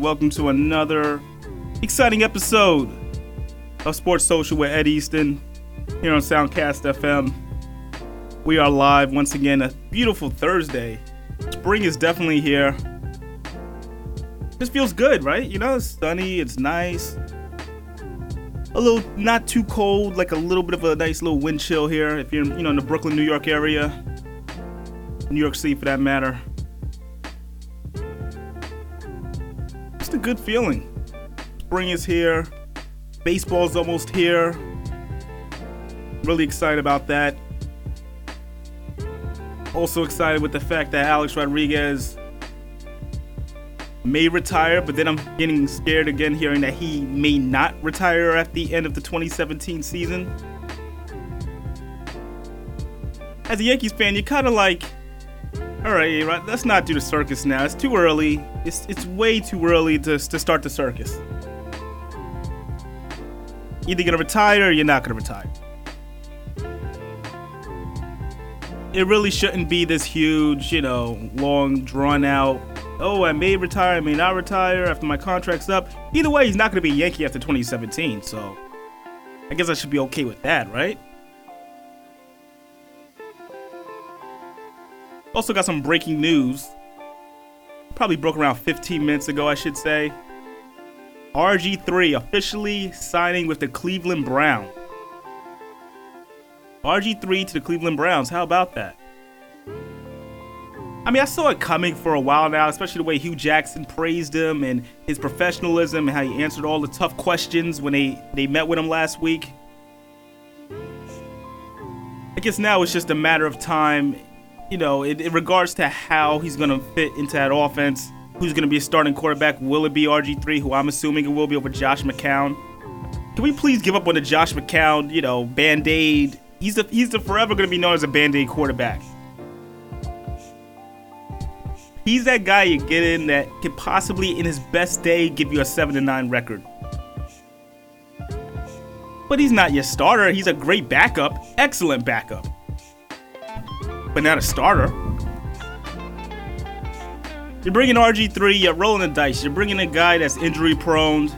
Welcome to another exciting episode of Sports Social with Ed Easton here on Soundcast FM. We are live once again, a beautiful Thursday. Spring is definitely here. This feels good, right? You know, it's sunny, it's nice. A little not too cold, like a little bit of a nice little wind chill here if you're, you know, in the Brooklyn, New York area. New York City for that matter. Just a good feeling. Spring is here. Baseball's almost here. Really excited about that. Also excited with the fact that Alex Rodriguez may retire, but then I'm getting scared again hearing that he may not retire at the end of the 2017 season. As a Yankees fan, you're kind of like, all right, right, let's not do the circus now. It's too early. It's it's way too early to to start the circus. Either you're gonna retire or you're not gonna retire. It really shouldn't be this huge, you know, long, drawn out. Oh, I may retire, I may not retire after my contract's up. Either way, he's not gonna be a Yankee after 2017, so I guess I should be okay with that, right? Also got some breaking news. Probably broke around 15 minutes ago, I should say. RG3 officially signing with the Cleveland Browns. RG3 to the Cleveland Browns. How about that? I mean, I saw it coming for a while now, especially the way Hue Jackson praised him and his professionalism and how he answered all the tough questions when they, they met with him last week. I guess now it's just a matter of time you know, in, in regards to how he's going to fit into that offense, who's going to be a starting quarterback? Will it be RG3, who I'm assuming it will be over Josh McCown? Can we please give up on the Josh McCown, you know, band aid? He's the, he's the forever going to be known as a band aid quarterback. He's that guy you get in that could possibly, in his best day, give you a 7 to 9 record. But he's not your starter. He's a great backup, excellent backup but not a starter. You're bringing RG3, you're rolling the dice. You're bringing a guy that's injury prone.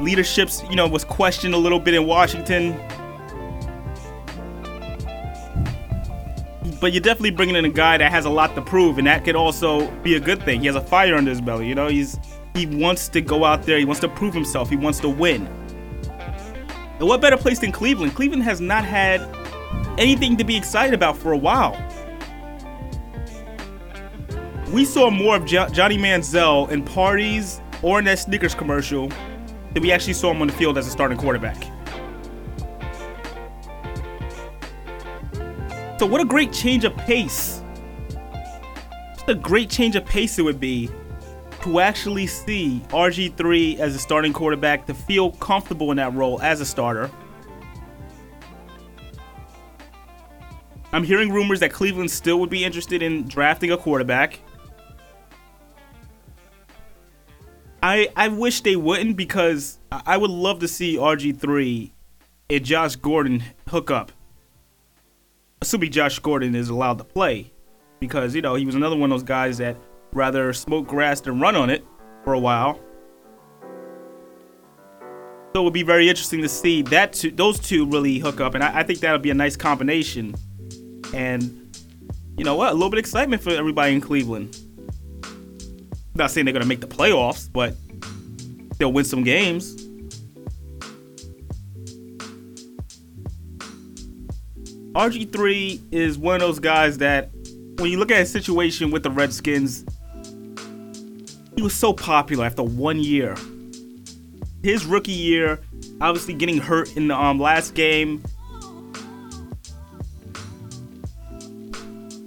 Leadership's, you know, was questioned a little bit in Washington. But you're definitely bringing in a guy that has a lot to prove, and that could also be a good thing. He has a fire under his belly, you know. He's he wants to go out there. He wants to prove himself. He wants to win. And what better place than Cleveland? Cleveland has not had anything to be excited about for a while. We saw more of jo- Johnny Manziel in parties or in that Snickers commercial than we actually saw him on the field as a starting quarterback. So, what a great change of pace. Just a great change of pace it would be to actually see RG3 as a starting quarterback, to feel comfortable in that role as a starter I'm hearing rumors that Cleveland still would be interested in drafting a quarterback. I I wish they wouldn't because I would love to see RG3 and Josh Gordon hook up. Assuming Josh Gordon is allowed to play. Because, you know, he was another one of those guys that rather smoke grass than run on it for a while. So it would be very interesting to see that two, those two really hook up, and I, I think that'll be a nice combination and you know what? A little bit of excitement for everybody in Cleveland. Not saying they're gonna make the playoffs, but they'll win some games. RG3 is one of those guys that, when you look at his situation with the Redskins, he was so popular after one year. His rookie year, obviously getting hurt in the um, last game,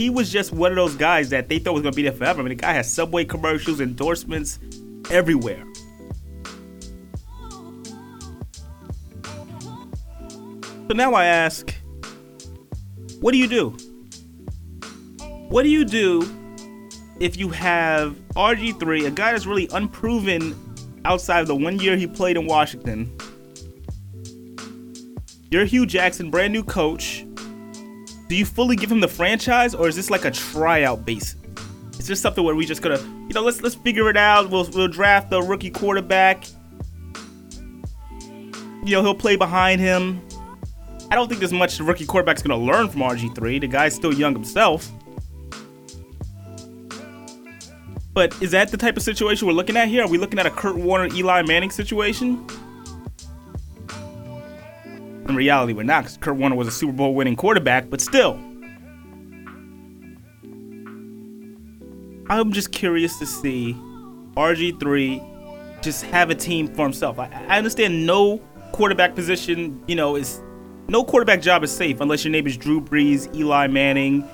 he was just one of those guys that they thought was gonna be there forever. I mean, the guy has Subway commercials, endorsements everywhere. So now I ask, what do you do? What do you do if you have RG3, a guy that's really unproven outside of the one year he played in Washington? You're Hue Jackson, brand new coach do you fully give him the franchise or is this like a tryout base? Is this something where we just gonna, you know, let's let's figure it out. We'll we'll draft the rookie quarterback. You know, he'll play behind him. I don't think there's much the rookie quarterback's gonna learn from RG3. The guy's still young himself. But is that the type of situation we're looking at here? Are we looking at a Kurt Warner, Eli Manning situation? In reality, we're not, because Kurt Warner was a Super Bowl winning quarterback, but still. I'm just curious to see RG3 just have a team for himself. I, I understand no quarterback position, you know, is no quarterback job is safe unless your name is Drew Brees, Eli Manning,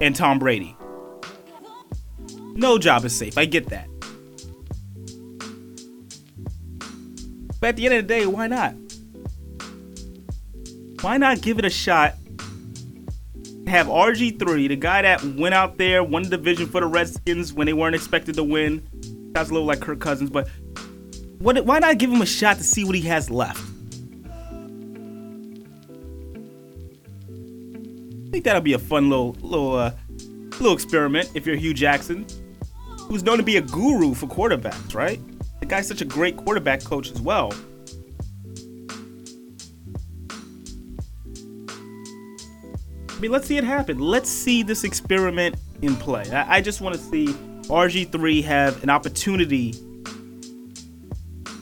and Tom Brady. No job is safe. I get that. But at the end of the day, why not? Why not give it a shot? Have RG3, the guy that went out there, won the division for the Redskins when they weren't expected to win. That's a little like Kirk Cousins, but what, why not give him a shot to see what he has left? I think that'll be a fun little little uh, little experiment if you're Hue Jackson who's known to be a guru for quarterbacks, right? The guy's such a great quarterback coach as well. Mean, let's see it happen. Let's see this experiment in play. I, I just want to see RG3 have an opportunity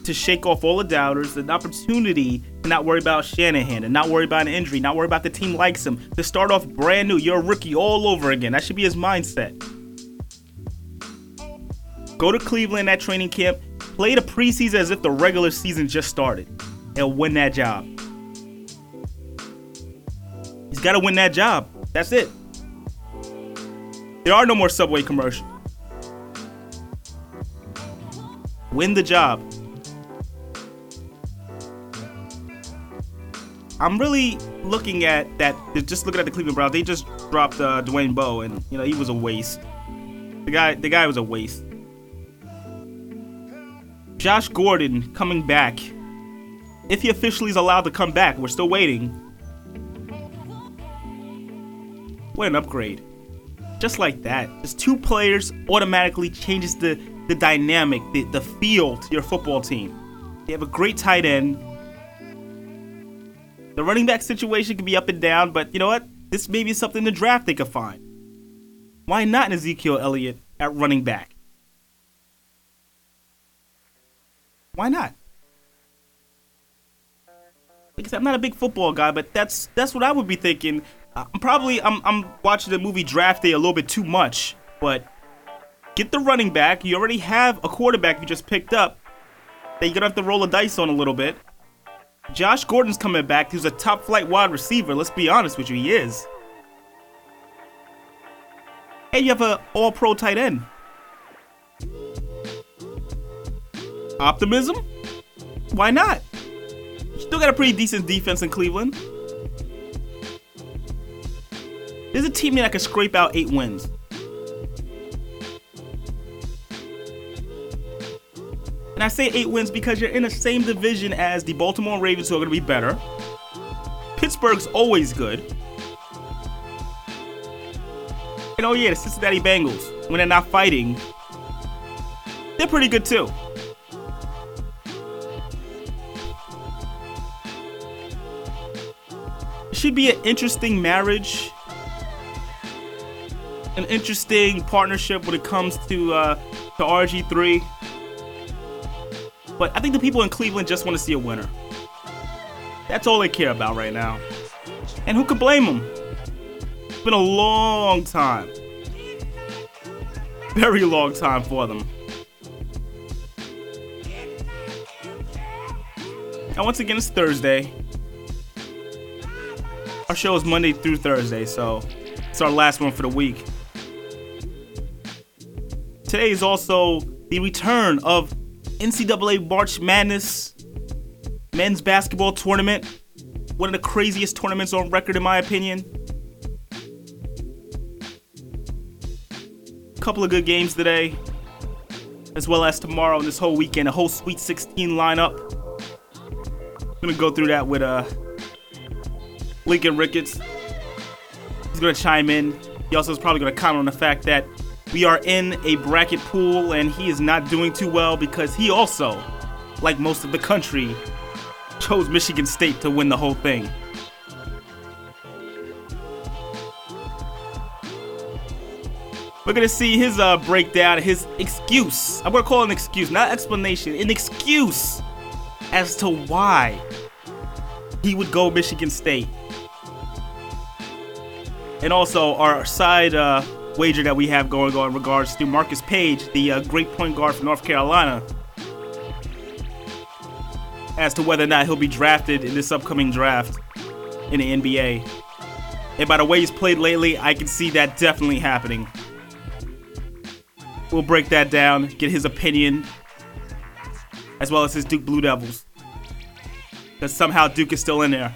to shake off all the doubters, an opportunity to not worry about Shanahan and not worry about an injury, not worry about the team likes him, to start off brand new. You're a rookie all over again. That should be his mindset. Go to Cleveland at training camp, play the preseason as if the regular season just started, and win that job. Got to win that job. That's it. There are no more Subway commercials. Win the job. I'm really looking at that. Just looking at the Cleveland Browns, they just dropped uh, Dwayne Bowe, and you know he was a waste. The guy, the guy was a waste. Josh Gordon coming back. If he officially is allowed to come back, we're still waiting. What an upgrade. Just like that. Just two players automatically changes the, the dynamic, the, the feel to your football team. They have a great tight end. The running back situation can be up and down, but you know what? This may be something the draft they could find. Why not an Ezekiel Elliott at running back? Why not? Because I'm not a big football guy, but that's that's what I would be thinking. I'm probably I'm I'm watching the movie Draft Day a little bit too much, but get the running back. You already have a quarterback you just picked up that you're gonna have to roll a dice on a little bit. Josh Gordon's coming back. He's a top flight wide receiver. Let's be honest with you, he is. And you have an all pro tight end. Optimism? Why not? Still got a pretty decent defense in Cleveland. There's a team that can scrape out eight wins. And I say eight wins because you're in the same division as the Baltimore Ravens, who are going to be better. Pittsburgh's always good. And oh, yeah, the Cincinnati Bengals, when they're not fighting, they're pretty good too. should be an interesting marriage, an interesting partnership when it comes to uh, to RG3. But I think the people in Cleveland just want to see a winner. That's all they care about right now. And who could blame them? It's been a long time. Very long time for them. And once again, it's Thursday. Our show is Monday through Thursday, so it's our last one for the week. Today is also the return of NCAA March Madness men's basketball tournament. One of the craziest tournaments on record, in my opinion. A Couple of good games today, as well as tomorrow and this whole weekend. A whole Sweet 16 lineup. I'm gonna go through that with uh Lincoln Ricketts. He's to chime in. He also is probably to comment on the fact that We are in a bracket pool, and he is not doing too well because he also, like most of the country, chose Michigan State to win the whole thing. We're gonna see his uh, breakdown, his excuse. I'm gonna call it an excuse, not explanation, an excuse as to why he would go Michigan State. And also our side uh, wager that we have going on in regards to Marcus Paige, the uh, great point guard from North Carolina, as to whether or not he'll be drafted in this upcoming draft in the NBA. And by the way he's played lately, I can see that definitely happening. We'll break that down, get his opinion, as well as his Duke Blue Devils. Because somehow Duke is still in there.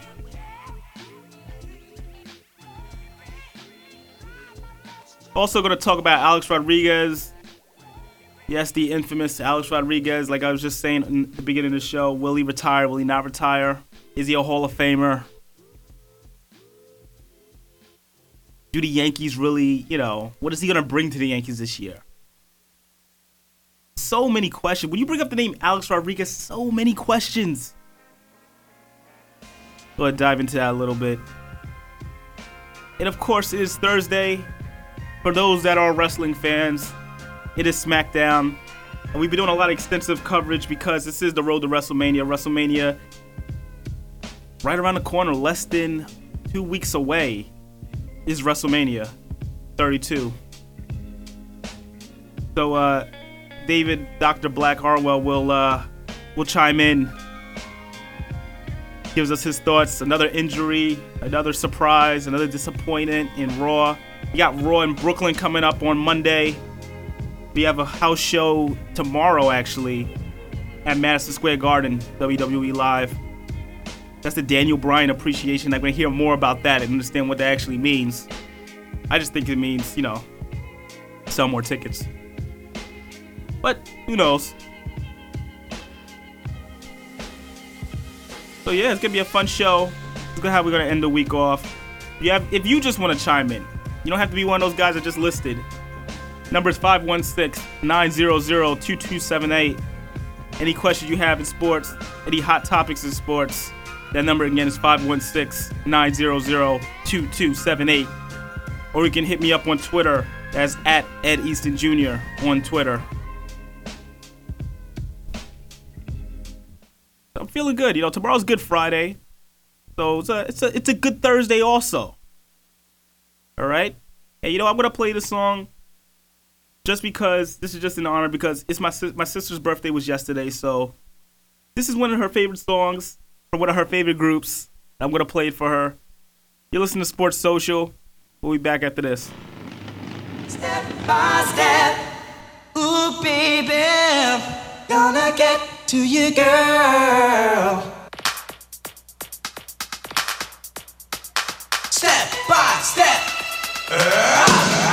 Also, going to talk about Alex Rodriguez. Yes, the infamous Alex Rodriguez. Like I was just saying in the beginning of the show, will he retire? Will he not retire? Is he a Hall of Famer? Do the Yankees really, you know, what is he going to bring to the Yankees this year? So many questions. When you bring up the name Alex Rodriguez, so many questions. Go ahead, dive into that a little bit. And of course, it is Thursday. For those that are wrestling fans, it is SmackDown. And we've been doing a lot of extensive coverage because this is the road to WrestleMania. WrestleMania right around the corner, less than two weeks away, is WrestleMania 32. So, uh, David, Dr. Black Harwell will uh, will chime in, gives us his thoughts. Another injury, another surprise, another disappointment in Raw. We got Raw in Brooklyn coming up on Monday. We have a house show tomorrow, actually, at Madison Square Garden, WWE Live. That's the Daniel Bryan appreciation. I'm going to hear more about that and understand what that actually means. I just think it means, you know, sell more tickets. But who knows? So yeah, it's gonna be a fun show. It's gonna how we're gonna end the week off. Have, if you just want to chime in, you don't have to be one of those guys that just listed. Number is 516-900-2278. Any questions you have in sports, any hot topics in sports, that number again is 516-900-2278. Or you can hit me up on Twitter That's at Ed Easton Jr. on Twitter. I'm feeling good. You know, tomorrow's Good Friday, so it's a it's a it's a good Thursday also. All right, and you know I'm gonna play this song just because this is just an honor because it's my my sister's birthday was yesterday, so this is one of her favorite songs from one of her favorite groups. I'm gonna play it for her. You listen to Sports Social. We'll be back after this. Step by step, ooh baby, gonna get to you, girl. Step by step. Step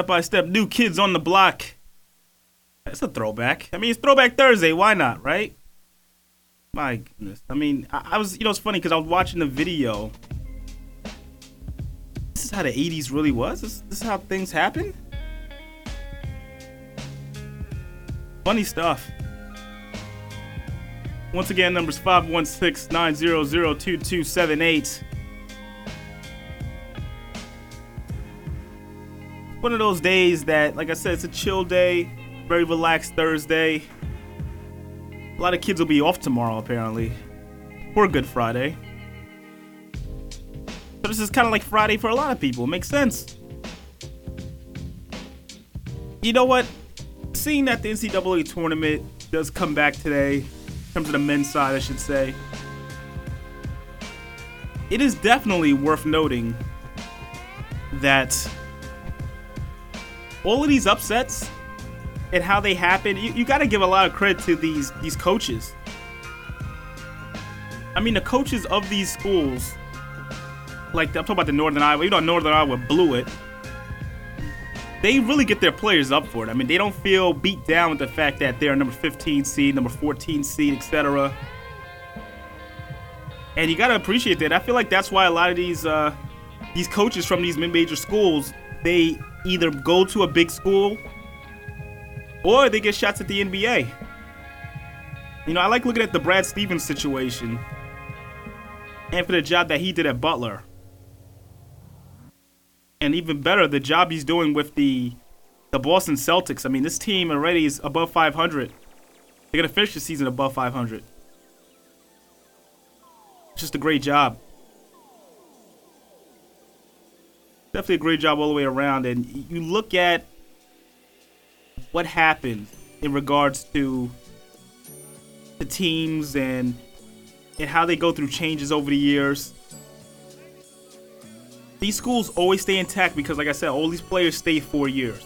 step by step, new kids on the block. That's a throwback. I mean, it's Throwback Thursday. Why not, right? My goodness. I mean, I, I was, you know, it's funny because I was watching the video. This is how the 80s really was? This, this is how things happen? Funny stuff. Once again, numbers 516 900 2278. One of those days that, like I said, it's a chill day, very relaxed Thursday. A lot of kids will be off tomorrow, apparently, for Good Friday. So this is kind of like Friday for a lot of people. Makes sense. You know what? Seeing that the NCAA tournament does come back today, in terms of the men's side, I should say, it is definitely worth noting that all of these upsets and how they happen, you, you got to give a lot of credit to these these coaches. I mean, the coaches of these schools, like I'm talking about the Northern Iowa, you know, Northern Iowa blew it. They really get their players up for it. I mean, they don't feel beat down with the fact that they're number 15 seed, number 14 seed, etc. And you got to appreciate that. I feel like that's why a lot of these uh, these coaches from these mid-major schools they either go to a big school or they get shots at the NBA. You know, I like looking at the Brad Stevens situation and for the job that he did at Butler. And even better, the job he's doing with the the Boston Celtics. I mean, this team already is above 500. They're going to finish the season above 500. Just a great job. Definitely a great job all the way around. And you look at what happened in regards to the teams and and how they go through changes over the years. These schools always stay intact because, like I said, all these players stay four years.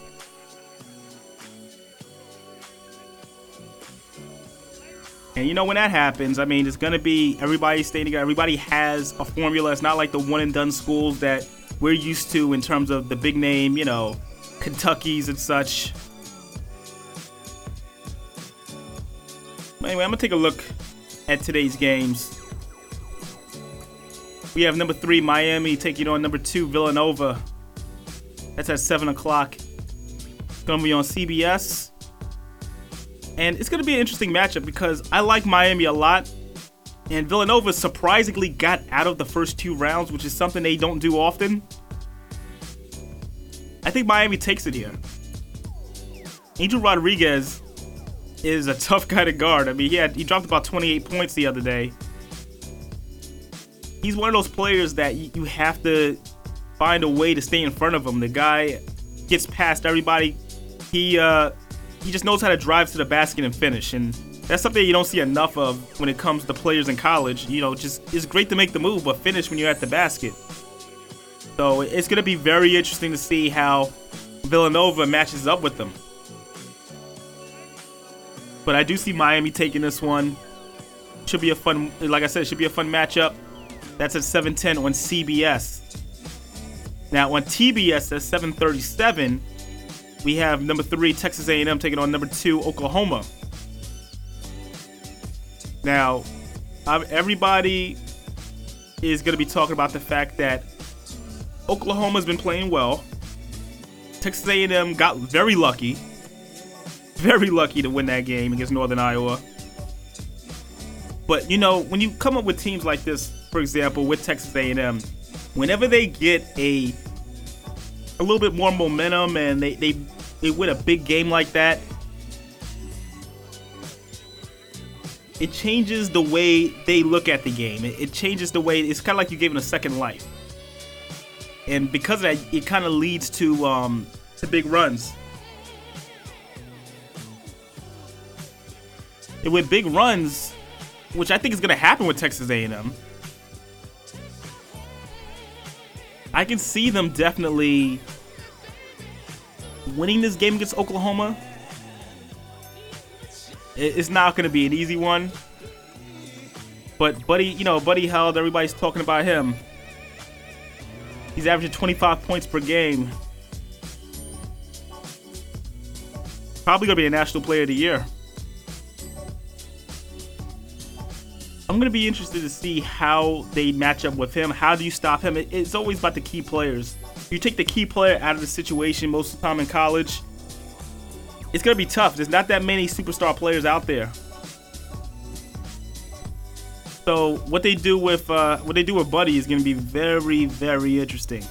And you know when that happens, I mean, it's gonna be everybody staying together. Everybody has a formula. It's not like the one and done schools that we're used to in terms of the big name, you know, Kentuckies and such. But anyway, I'm gonna take a look at today's games. We have number three Miami taking on number two Villanova. That's at seven o'clock. It's gonna be on CBS. And it's to be an interesting matchup because I like Miami a lot. And Villanova surprisingly got out of the first two rounds, which is something they don't do often. I think Miami takes it here. Angel Rodriguez is a tough guy to guard. I mean, he had he dropped about 28 points the other day. He's one of those players that you, have to find a way to stay in front of him. The guy gets past everybody. He uh he just knows how to drive to the basket and finish. And That's something you don't see enough of when it comes to players in college. You know, just it's great to make the move, but finish when you're at the basket. So it's going to be very interesting to see how Villanova matches up with them. But I do see Miami taking this one. Should be a fun, like I said, it should be a fun matchup. That's at 7:10 on CBS. Now on TBS at 7:37, we have number three Texas A&M taking on number two Oklahoma. Now, everybody is going to be talking about the fact that Oklahoma's been playing well. Texas A&M got very lucky, very lucky to win that game against Northern Iowa. But you know, when you come up with teams like this, for example, with Texas A&M, whenever they get a a little bit more momentum and they they, they win a big game like that, it changes the way they look at the game. It, it changes the way it's kind of like you gave it a second life. And because of that, it kind of leads to um, to big runs. And with big runs, which I think is going to happen with Texas A&M, I can see them definitely winning this game against Oklahoma. It- It's not going to be an easy one. But Buddy, you know, Buddy Hield, everybody's talking about him. He's averaging 25 points per game. Probably going to be a National Player of the Year. I'm going to be interested to see how they match up with him. How do you stop him? It's always about the key players. You take the key player out of the situation most of the time in college, it's to be tough. There's not that many superstar players out there. So what they do with uh, what they do with Buddy is to be very, very interesting.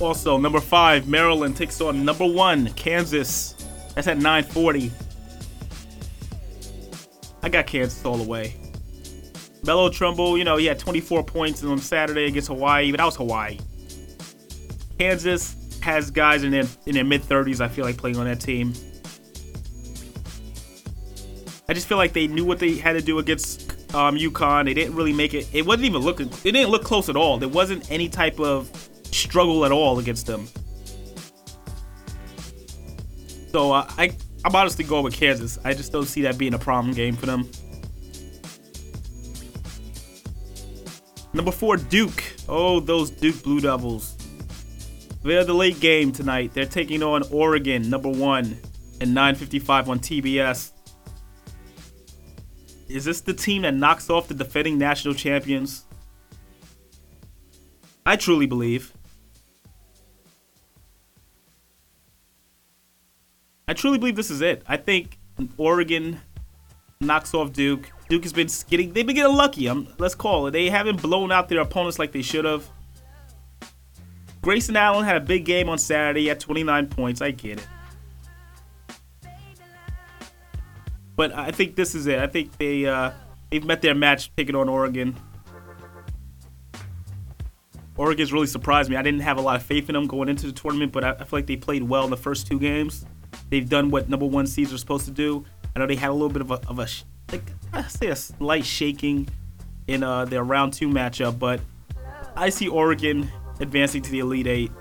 Also, number five, Maryland takes on number one, Kansas. That's at 9:40. I got Kansas all the way. Melo Trimble, you know, he had 24 points on Saturday against Hawaii, but that was Hawaii. Kansas has guys in their in their mid 30s. I feel like playing on that team. I just feel like they knew what they had to do against um, UConn. They didn't really make it. It wasn't even looking. It didn't look close at all. There wasn't any type of struggle at all against them. So uh, I I'm honestly going with Kansas. I just don't see that being a problem game for them. Number four, Duke. Oh, those Duke Blue Devils. They're the late game tonight. They're taking on Oregon, number one, and 9:55 on TBS. Is this the team that knocks off the defending national champions? I truly believe. I truly believe this is it. I think Oregon knocks off Duke. Duke has been getting they've been getting lucky. Um, let's call it. They haven't blown out their opponents like they should have. Grayson Allen had a big game on Saturday at 29 points. I get it. But I think this is it. I think they uh, they've met their match taking on Oregon. Oregon's really surprised me. I didn't have a lot of faith in them going into the tournament, but I, I feel like they played well in the first two games. They've done what number one seeds are supposed to do. I know they had a little bit of a, of a like I say a slight shaking in uh, their round two matchup, but I see Oregon advancing to the Elite Eight.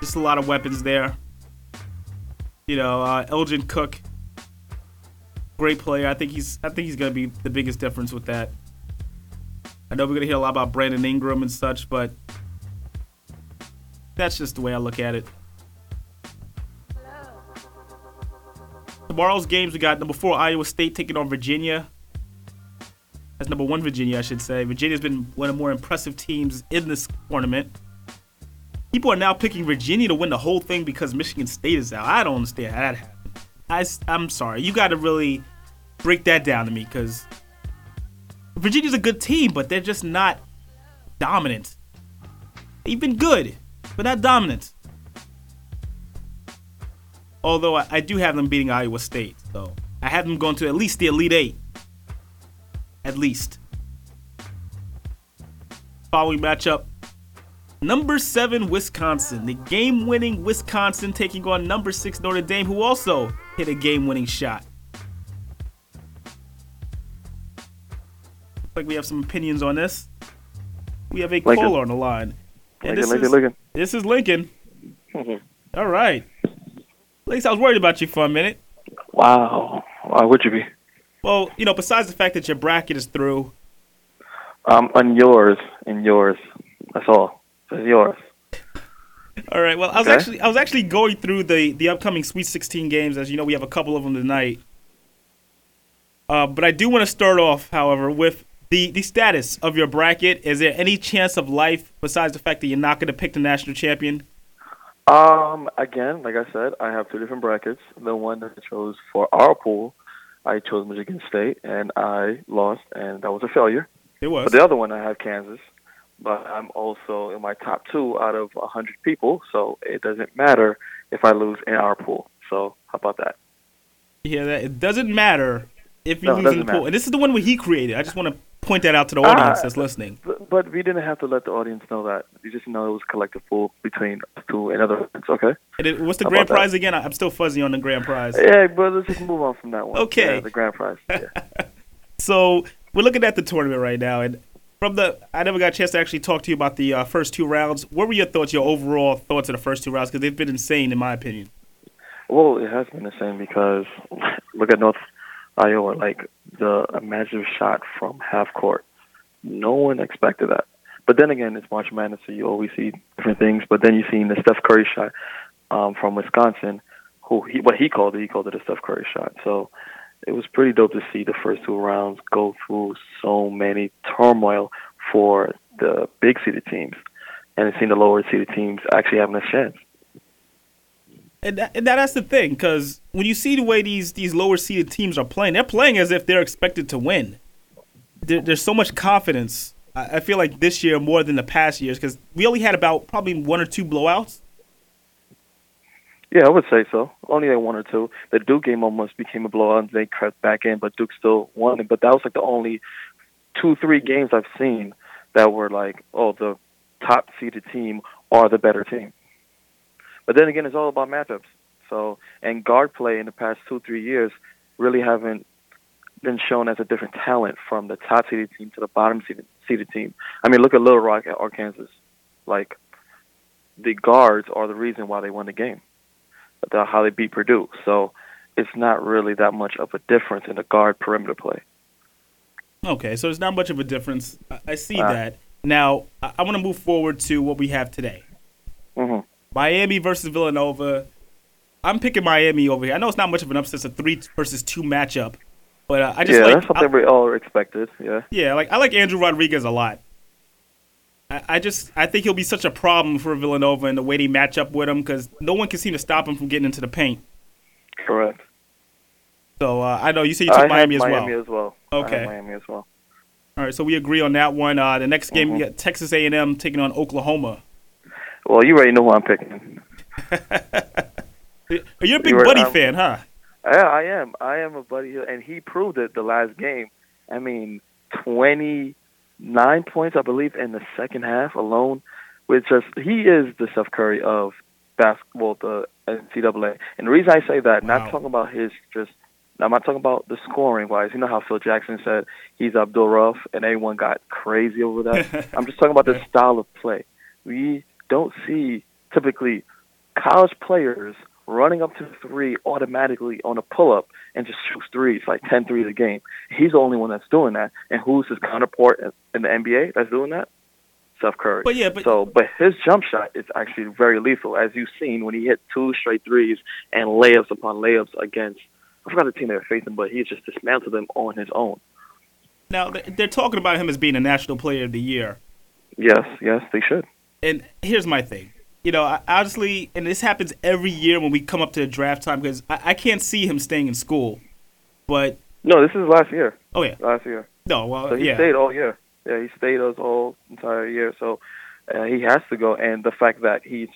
Just a lot of weapons there. You know, uh, Elgin Cook, great player. I think he's I think he's gonna be the biggest difference with that. I know we're gonna hear a lot about Brandon Ingram and such, but that's just the way I look at it. Tomorrow's games we got number four Iowa State taking on Virginia. That's number one Virginia, I should say. Virginia's been one of the more impressive teams in this tournament. People are now picking Virginia to win the whole thing because Michigan State is out. I don't understand how that happened. I, I'm sorry. You got to really break that down to me because Virginia's a good team, but they're just not dominant. They've been good, but not dominant. Although I, I do have them beating Iowa State, so I have them going to at least the Elite Eight. At least. Following matchup, Number seven, Wisconsin. The game winning Wisconsin taking on number six, Notre Dame, who also hit a game winning shot. Looks like we have some opinions on this. We have a Lincoln. caller on the line. And Lincoln, this Lincoln, is, Lincoln. This is Lincoln. Mhm. All right. At least I was worried about you for a minute. Wow. Why would you be? Well, you know, besides the fact that your bracket is through, Um, on yours, in yours. That's all. It's yours. All right. Well, I was Okay. actually I was actually going through the the upcoming Sweet 16 games. As you know, we have a couple of them tonight. Uh, but I do want to start off, however, with the the status of your bracket. Is there any chance of life besides the fact that you're not going to pick the national champion? Um, again, like I said, I have two different brackets. The one that I chose for our pool, I chose Michigan State, and I lost, and that was a failure. It was. But the other one, I have Kansas, but I'm also in my top two out of a hundred people, so it doesn't matter if I lose in our pool. So how about that? yeah, that, it doesn't matter if you No, lose in the doesn't pool. matter. And this is the one where he created. I just want to point that out to the audience Ah. that's listening. But, but we didn't have to let the audience know that. You just know it was a collective pool between us two and other ones. Okay. And it, what's the How grand about that? prize again? I'm still fuzzy on the grand prize. Yeah, but let's just move on from that one. Okay. Yeah, the grand prize. Yeah. So we're looking at the tournament right now, and from the I never got a chance to actually talk to you about the uh, first two rounds. What were your thoughts, your overall thoughts of the first two rounds? Because they've been insane, in my opinion. Well, it has been insane because look at North Iowa, like the a massive shot from half court. No one expected that. But then again, it's March Madness, so you always see different things. But then you seen the Steph Curry shot um, from Wisconsin, who he what he called it, he called it a Steph Curry shot. So it was pretty dope to see the first two rounds go through so many turmoil for the big seeded teams, and seeing the lower seeded teams actually having a chance. And that, and that, that's the thing, because when you see the way these these lower seeded teams are playing, they're playing as if they're expected to win. There, there's so much confidence. I, I feel like this year more than the past years, because we only had about probably one or two blowouts. Yeah, I would say so. Only like one or two. The Duke game almost became a blowout, and they crept back in, but Duke still won it. But that was like the only two, three games I've seen that were like, oh, the top seeded team are the better team. But then again, it's all about matchups. So, and guard play in the past two, three years really haven't been shown as a different talent from the top seeded team to the bottom seeded, team. I mean, look at Little Rock at Arkansas. Like, the guards are the reason why they won the game the how they beat Purdue. So it's not really that much of a difference in the guard perimeter play. Okay, so there's not much of a difference. I, see Uh. that. Now, I, I want to move forward to what we have today. hmm Miami versus Villanova. I'm picking Miami over here. I know it's not much of an upset, it's a three versus two matchup, but uh, I just Yeah, like that's something I- we all expected. Yeah. yeah, like I like Andrew Rodriguez a lot. I, I just I think he'll be such a problem for Villanova and the way they match up with him because no one can seem to stop him from getting into the paint. Correct. So uh, I know you said you took I Miami as Miami well. as well. Okay. Miami as well. All right, so we agree on that one. Uh, the next game, Mhm. we got Texas A&M taking on Oklahoma. Well, you already know who I'm picking. You're a big You Buddy um, fan, huh? Yeah, I am. I am a buddy, Hield, and he proved it the last game. I mean, 29 points, I believe, in the second half alone. With just he is the Steph Curry of basketball, the NCAA. And the reason I say that, Wow. not talking about his just, I'm not talking about the scoring wise. You know how Phil Jackson said he's Abdul Rauf, and everyone got crazy over that. I'm just talking about the style of play. We don't see typically college players running up to three automatically on a pull up and just shoots threes, like 10 threes a game. He's the only one that's doing that. And who's his counterpart in- in the NBA that's doing that? Steph Curry. But yeah, but so, but his jump shot is actually very lethal, as you've seen when he hit two straight threes and layups upon layups against. I forgot the team they were facing, but he just dismantled them on his own. now they're talking about him as being a National Player of the Year. Yes, yes, they should. And here's my thing. You know, I- honestly, and this happens every year when we come up to the draft time because I, I can't see him staying in school. But No, this is last year. oh yeah, Last year. no, well So he yeah, stayed all year. Yeah, he stayed us all entire year. So uh, he has to go. And the fact that he's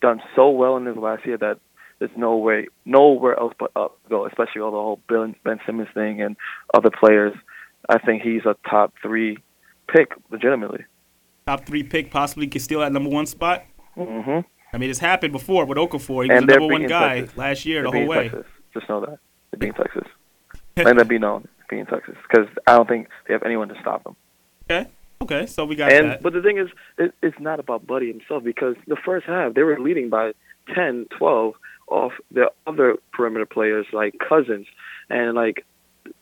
done so well in his last year that there's no way, nowhere else but up go. Especially all the whole Ben, ben Simmons thing and other players. I think he's a top three pick, legitimately. Top three pick, possibly can steal that number one spot. hmm I mean, it's happened before with Okafor. He was And the number one guy Texas. last year They're the whole way. Texas. Just know that they're beating Texas. Let that be known. Beating Texas because I don't think they have anyone to stop them. Okay. Okay. So we got And that. but the thing is, it, it's not about Buddy himself because the first half they were leading by 10, 12 off the other perimeter players like Cousins, and like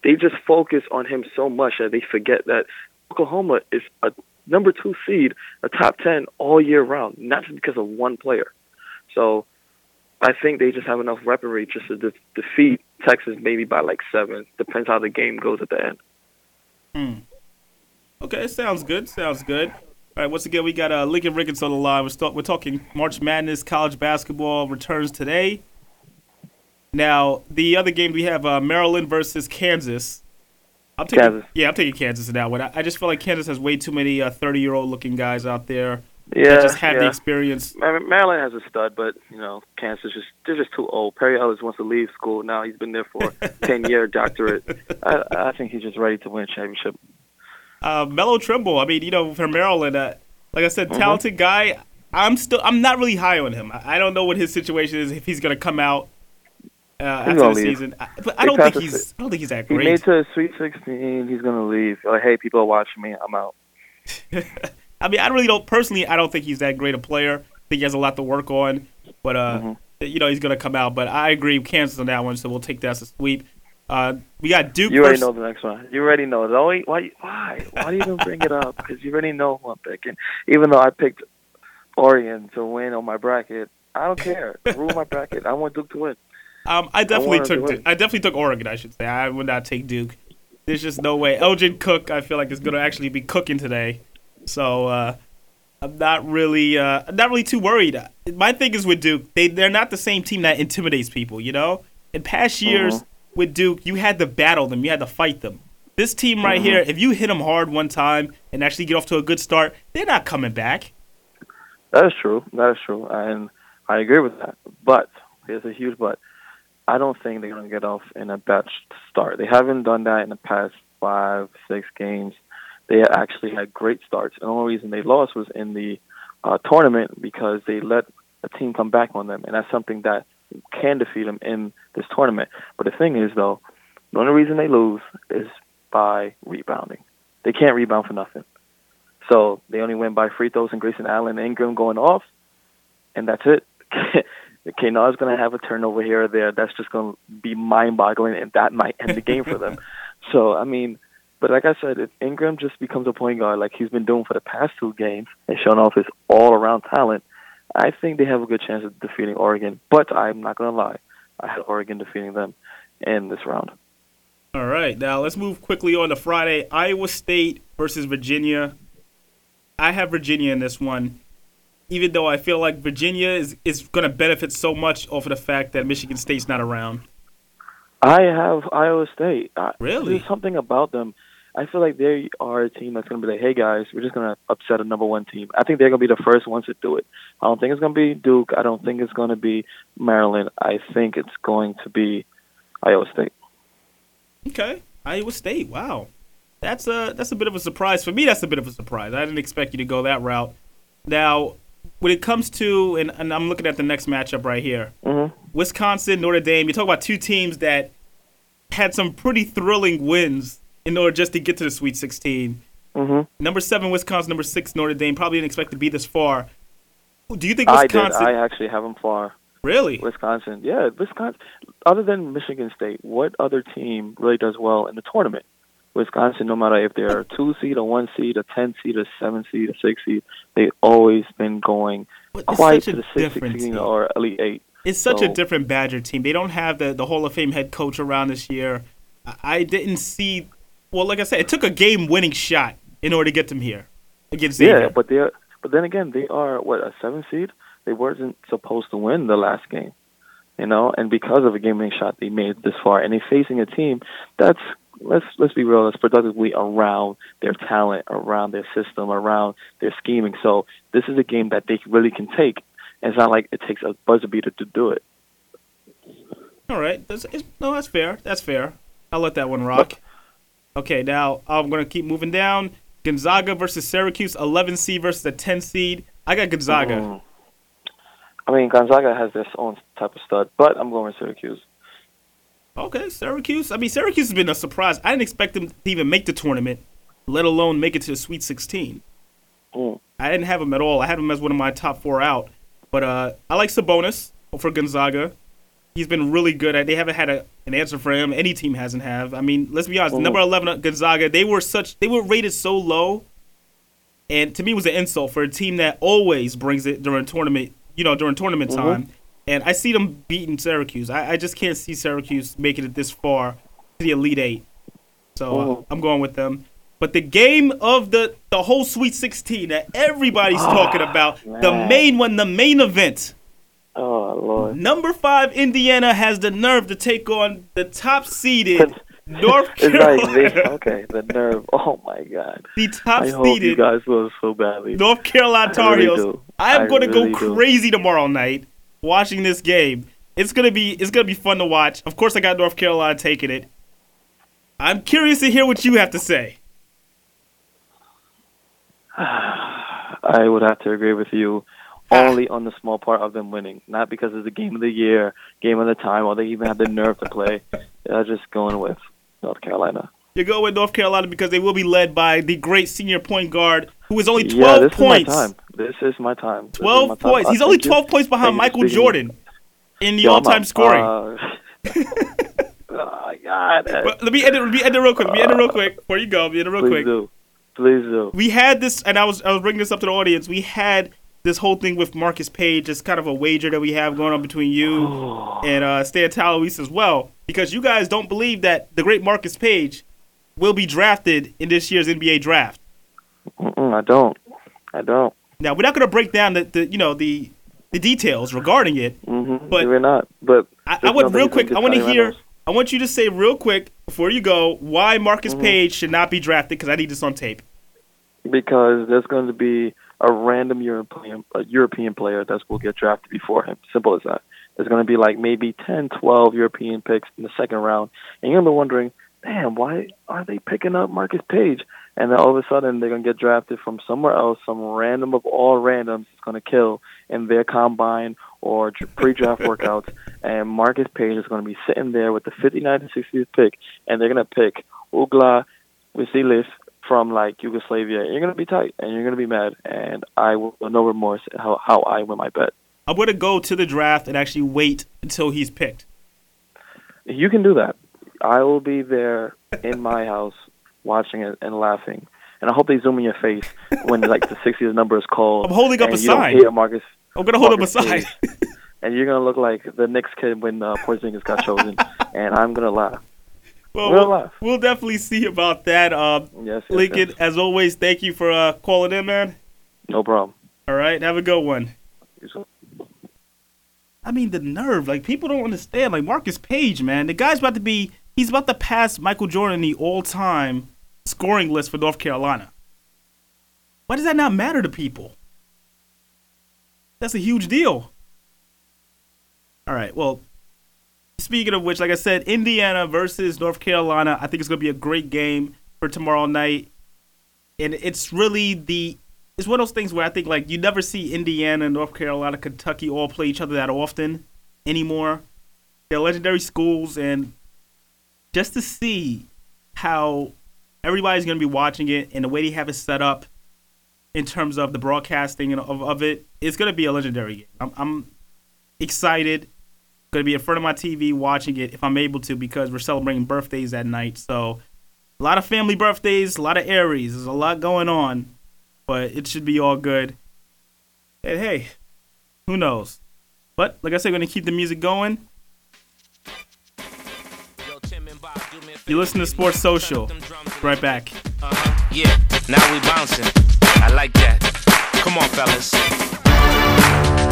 they just focus on him so much that they forget that Oklahoma is a number two seed, a top ten all year round, not just because of one player. So I think they just have enough weaponry just to de- defeat Texas maybe by like seven. Depends how the game goes at the end. Hmm. Okay, it sounds good. Sounds good. All right, once again, we got uh, Lincoln Ricketts on the line. We're, st- we're talking March Madness. College basketball returns today. Now, the other game we have uh, Maryland versus Kansas. I'm taking, Kansas. Yeah, I'm taking Kansas in that one. I, I just feel like Kansas has way too many 30 year old looking guys out there Yeah, that just have the experience. Maryland has a stud, but you know, Kansas just they're just too old. Perry Ellis wants to leave school now. He's been there for ten year doctorate. I, I think he's just ready to win a championship. Uh, Melo Trimble. I mean, you know, from Maryland, uh, like I said, Mm-hmm. talented guy. I'm still, I'm not really high on him. I, I don't know what his situation is if he's gonna come out uh, after the season. I, but I don't think he's, I don't think he's that great. He made to a Sweet Sixteen. He's gonna leave. Like, hey, people are watching me. I'm out. I mean, I really don't personally. I don't think he's that great a player. I think he has a lot to work on, but uh, Mm-hmm. you know, he's gonna come out. But I agree, with Kansas on that one, so we'll take that as a sweep. Uh, we got Duke. You already versus, know the next one. You already know. Only why why why do you even bring it up? Because you already know who I'm picking. Even though I picked Oregon to win on my bracket, I don't care. Rule my bracket. I want Duke to win. Um, I definitely to took. win. I definitely took Oregon. I should say. I would not take Duke. There's just no way. Elgin Cook, I feel like is going to actually be cooking today, so uh, I'm not really, uh, I'm not really too worried. My thing is with Duke, they they're not the same team that intimidates people. You know, in past years Uh-huh. with Duke, you had to battle them, you had to fight them. This team right Uh-huh. here, if you hit them hard one time and actually get off to a good start, they're not coming back. That is true. That is true, and I agree with that. But here's a huge but. I don't think they're going to get off in a bad start. They haven't done that in the past five, six games. They actually had great starts. And the only reason they lost was in the uh, tournament because they let a team come back on them, and that's something that can defeat them in this tournament. But the thing is, though, the only reason they lose is by rebounding. They can't rebound for nothing. So they only win by free throws and Grayson Allen and Ingram going off, and that's it. okay, now is going to have a turnover here or there. That's just going to be mind-boggling, and that might end the game for them. So, I mean, but like I said, if Ingram just becomes a point guard like he's been doing for the past two games and showing off his all-around talent, I think they have a good chance of defeating Oregon. But I'm not going to lie, I had Oregon defeating them in this round. All right, now let's move quickly on to Friday. Iowa State versus Virginia. I have Virginia in this one, even though I feel like Virginia is, is going to benefit so much off of the fact that Michigan State's not around. I have Iowa State. I, Really? There's something about them. I feel like they are a team that's going to be like, hey guys, we're just going to upset a number one team. I think they're going to be the first ones to do it. I don't think it's going to be Duke. I don't think it's going to be Maryland. I think it's going to be Iowa State. Okay, Iowa State. Wow, that's a that's a bit of a surprise for me. That's a bit of a surprise. I didn't expect you to go that route. Now, when it comes to and, and I'm looking at the next matchup right here, Mm-hmm. Wisconsin, Notre Dame. You talk about two teams that had some pretty thrilling wins in order just to get to the Sweet 16. Mm-hmm. Number seven, Wisconsin. Number six, Notre Dame. Probably didn't expect to be this far. Do you think I did. Wisconsin? I actually have them far. really? Wisconsin. Yeah, Wisconsin. Other than Michigan State, what other team really does well in the tournament? Wisconsin, no matter if they're a two seed, a one seed, a ten seed, a seven seed, a six seed, they've always been going quite to the six team. or elite eight. It's such a different Badger team. They don't have the, the Hall of Fame head coach around this year. I, I didn't see. Well, like I said, it took a game winning shot in order to get them here against Xavier. Yeah, but they're but then again they are what a seven seed. They weren't supposed to win the last game, you know, and because of a game winning shot, they made this far. And they're facing a team that's let's let's be real, that's productively around their talent, around their system, around their scheming. So this is a game that they really can take. It's not like it takes a buzzer beater to do it. All right. That's, it's, no, that's fair. That's fair. I'll let that one rock. Okay, now I'm going to keep moving down. Gonzaga versus Syracuse, 11 seed versus the 10 seed. I got Gonzaga. Mm. I mean, Gonzaga has their own type of stud, but I'm going with Syracuse. Okay, Syracuse. I mean, Syracuse has been a surprise. I didn't expect them to even make the tournament, let alone make it to the Sweet 16. Mm. I didn't have him at all. I had him as one of my top four out. But uh, I like Sabonis for Gonzaga. He's been really good. They haven't had a, an answer for him. Any team hasn't have. I mean, let's be honest. Mhm. Number eleven uh, Gonzaga. They were such. They were rated so low, and to me it was an insult for a team that always brings it during tournament. You know, during tournament Mhm. time. And I see them beating Syracuse. I, I just can't see Syracuse making it this far to the Elite Eight. So uh. I'm going with them. But the game of the the whole Sweet 16 that everybody's talking about, the main one, the main event. Oh Lord. Number five, Indiana has the nerve to take on the top seeded North Carolina. like. Okay, the nerve. Oh my God. the top I hope you seeded guys lose so badly. North Carolina Tar really Heels. I am I going to really go do. crazy tomorrow night watching this game. It's gonna be it's gonna be fun to watch. Of course, I got North Carolina taking it. I'm curious to hear what you have to say. I would have to agree with you Ah. only on the small part of them winning, not because it's the game of the year, game of the time, or they even have the nerve to play. They're just going with North Carolina. You go with North Carolina because they will be led by the great senior point guard who is only 12 yeah, this points. is my time. This is my time. This 12 my time. points. Uh, He's only 12 points behind Thank you for Michael. Jordan in the Yo, all-time scoring. Uh, oh my God. But let me end it. Let me end it real quick. Let me end it real quick before you go. Let me end it real Please quick. do. Please do. We had this, and I was I was bringing this up to the audience. We had this whole thing with Marcus Paige. It's kind of a wager that we have going on between you and uh, Stan Talawis as well, because you guys don't believe that the great Marcus Paige will be drafted in this year's NBA draft. Mm-mm, I don't. I don't. Now we're not going to break down the, the you know the the details regarding it. Mm-hmm. But- We're not. But I, I want real quick. I want to hear. I want you to say real quick before you go why Marcus Mm-hmm. Paige should not be drafted because I need this on tape. because there's going to be a random European a European player that will get drafted before him. Simple as that. There's going to be like maybe 10, 12 European picks in the second round, and you're going to be wondering, damn, why are they picking up Marcus Paige? And then all of a sudden they're going to get drafted from somewhere else. Some random of all randoms is going to kill in their combine or pre-draft workouts, and Marcus Paige is going to be sitting there with the 59th and 60th pick, and they're going to pick Ugla Vasilis from like Yugoslavia. You're gonna be tight and you're gonna be mad, and I will no remorse how how I win my bet. I'm going to go to the draft and actually wait until he's picked. You can do that. I will be there in my house watching it and laughing. And I hope they zoom in your face when like the 60th number is called. I'm holding up a sign. Marcus, I'm going to hold Marcus aside. Paige. and you're gonna look like the Knicks kid when uh, Porzingis got chosen, and I'm gonna laugh. well, We'll we'll, laugh. we'll definitely see about that. Um, Yes, yes, Lincoln, yes. as always, thank you for uh, calling in, man. no problem. All right, have a good one. I mean, the nerve. Like, people don't understand. Like, Marcus Paige, man, the guy's about to be, he's about to pass Michael Jordan in the all time scoring list for North Carolina. Why does that not matter to people? That's a huge deal. All right, well, speaking of which, like I said, Indiana versus North Carolina, I think it's going to be a great game for tomorrow night. And it's really the it's one of those things where I think like you never see Indiana, North Carolina, Kentucky all play each other that often anymore. They're legendary schools, and just to see how everybody's going to be watching it and the way they have it set up in terms of the broadcasting of, of it, it's going to be a legendary game. I'm, I'm excited. Going to be in front of my TV watching it if I'm able to because we're celebrating birthdays that night. So a lot of family birthdays, a lot of Aries. There's a lot going on but it should be all good. And hey, who knows? But like I said, we're gonna keep the music going. You listen to Sports Social. Right back. Uh-huh. Yeah, now we bouncing. I like that. Come on, fellas.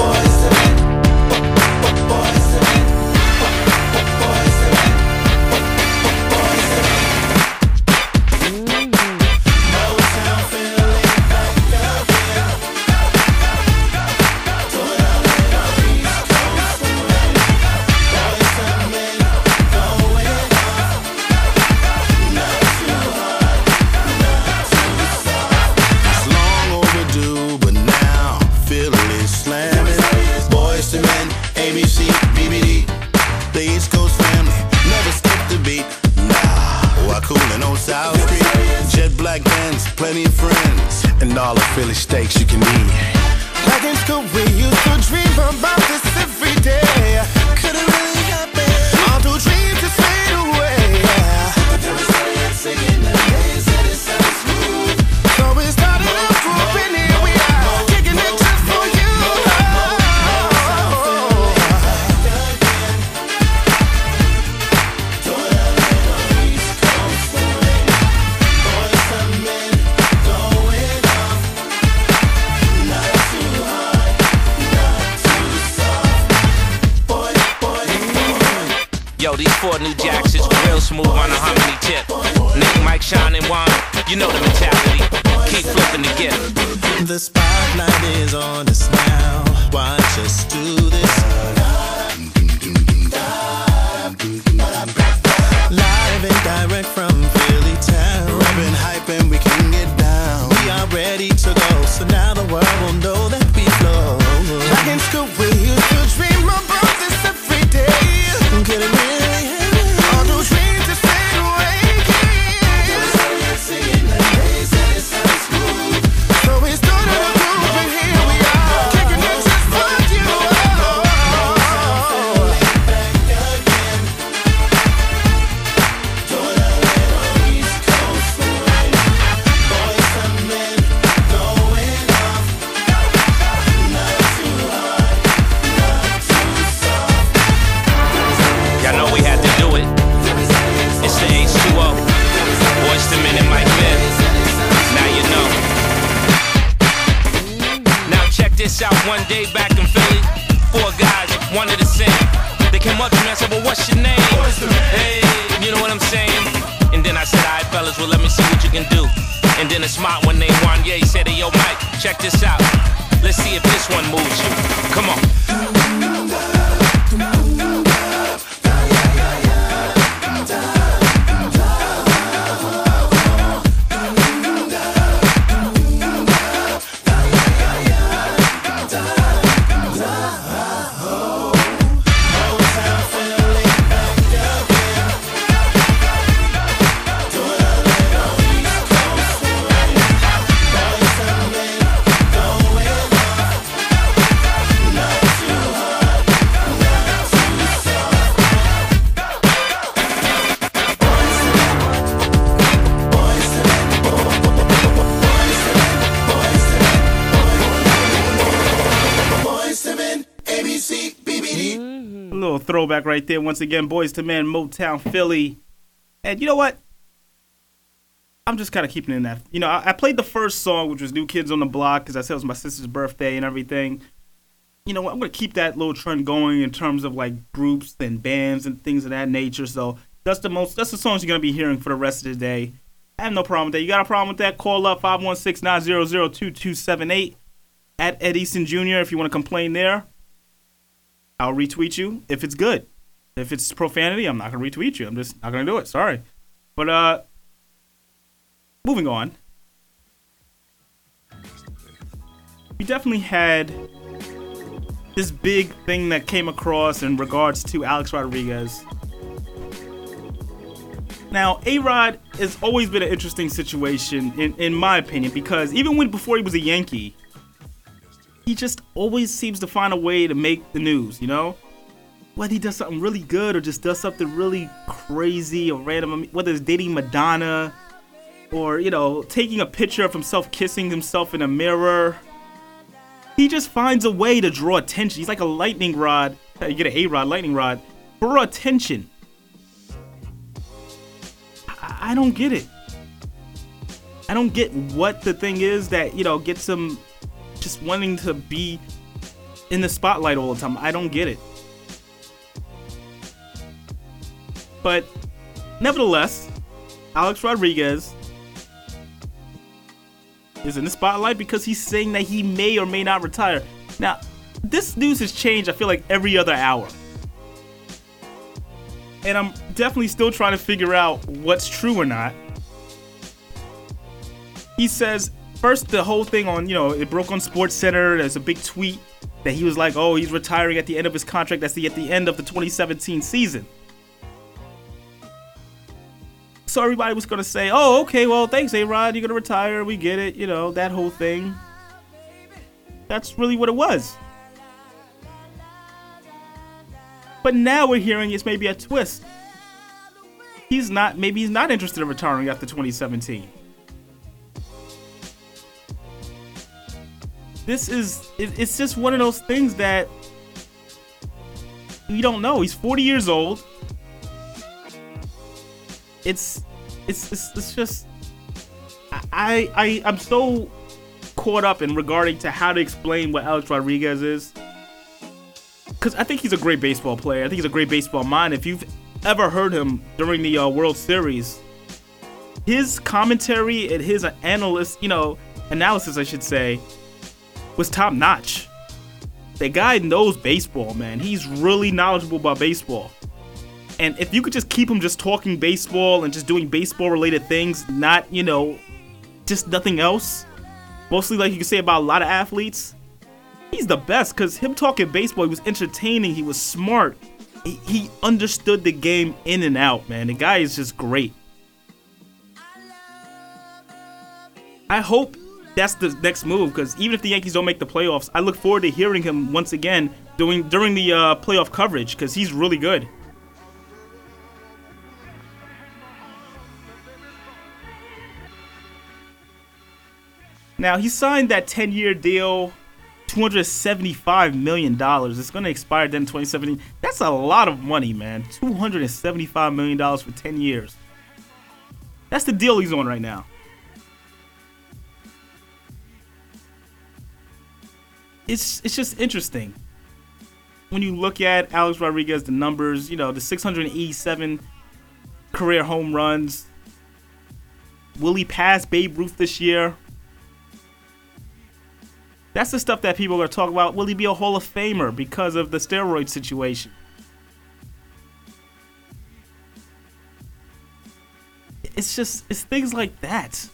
Philly named Wanye said, Hey, yo, Mike, check this out. Let's see if this one moves you. Come on. Throwback right there. Once again, Boyz II Men, Motown, Philly. And you know what? I'm just kind of keeping in that. You know, I, I played the first song, which was New Kids on the Block, because I said it was my sister's birthday and everything. You know? I'm going to keep that little trend going in terms of like groups and bands and things of that nature. So that's the most, that's the songs you're going to be hearing for the rest of the day. I have no problem with that. You got a problem with that? Call up 516 900 2278 at Ed Easton Jr. if you want to complain there. I'll retweet you if it's good. If it's profanity, I'm not gonna retweet you. I'm just not gonna do it. Sorry. But uh moving on. We definitely had this big thing that came across in regards to Alex Rodriguez. Now, A Rod has always been an interesting situation, in, in my opinion, because even when before he was a Yankee, he just always seems to find a way to make the news, you know? Whether he does something really good or just does something really crazy or random, whether it's dating Madonna or, you know, taking a picture of himself kissing himself in a mirror. He just finds a way to draw attention. He's like a lightning rod. Uh, you get an A rod, lightning rod, for attention. I, I don't get it. I don't get what the thing is that, you know, gets him just wanting to be in the spotlight all the time. I don't get it. But nevertheless, Alex Rodriguez is in the spotlight because he's saying that he may or may not retire. Now, this news has changed, I feel like, every other hour. And I'm definitely still trying to figure out what's true or not. He says, first, the whole thing on, you know, it broke on Sports Center. There's a big tweet that he was like, oh, he's retiring at the end of his contract. That's the at the end of the 2017 season. So everybody was gonna say, "Oh, okay, well, thanks, A Rod, you're gonna retire. We get it, you know that whole thing." that's really what it was. But now we're hearing it's maybe a twist. He's not, maybe he's not interested in retiring after 2017. This is, it- it's just one of those things that we don't know. He's 40 years old. It's, it's, it's, it's just, I, I, I'm so caught up in regarding to how to explain what Alex Rodriguez is. Because I think he's a great baseball player. I think he's a great baseball mind. If you've ever heard him during the uh, World Series, his commentary and his analyst, you know, analysis, I should say, was top notch. The guy knows baseball, man. He's really knowledgeable about baseball. And if you could just keep him just talking baseball and just doing baseball related things, not, you know, just nothing else, mostly like you can say about a lot of athletes, he's the best because him talking baseball, he was entertaining, he was smart, he, he understood the game in and out, man. The guy is just great. I hope that's the next move because even if the Yankees don't make the playoffs, I look forward to hearing him once again doing during the uh, playoff coverage because he's really good. Now he signed that 10-year deal, 275 million dollars. It's going to expire then in 2017. That's a lot of money, man. 275 million dollars for 10 years. That's the deal he's on right now. It's it's just interesting when you look at Alex Rodriguez, the numbers, you know, the 687 career home runs. Will he pass Babe Ruth this year? That's the stuff that people are talking about. Will he be a Hall of Famer because of the steroid situation? It's just it's things like that.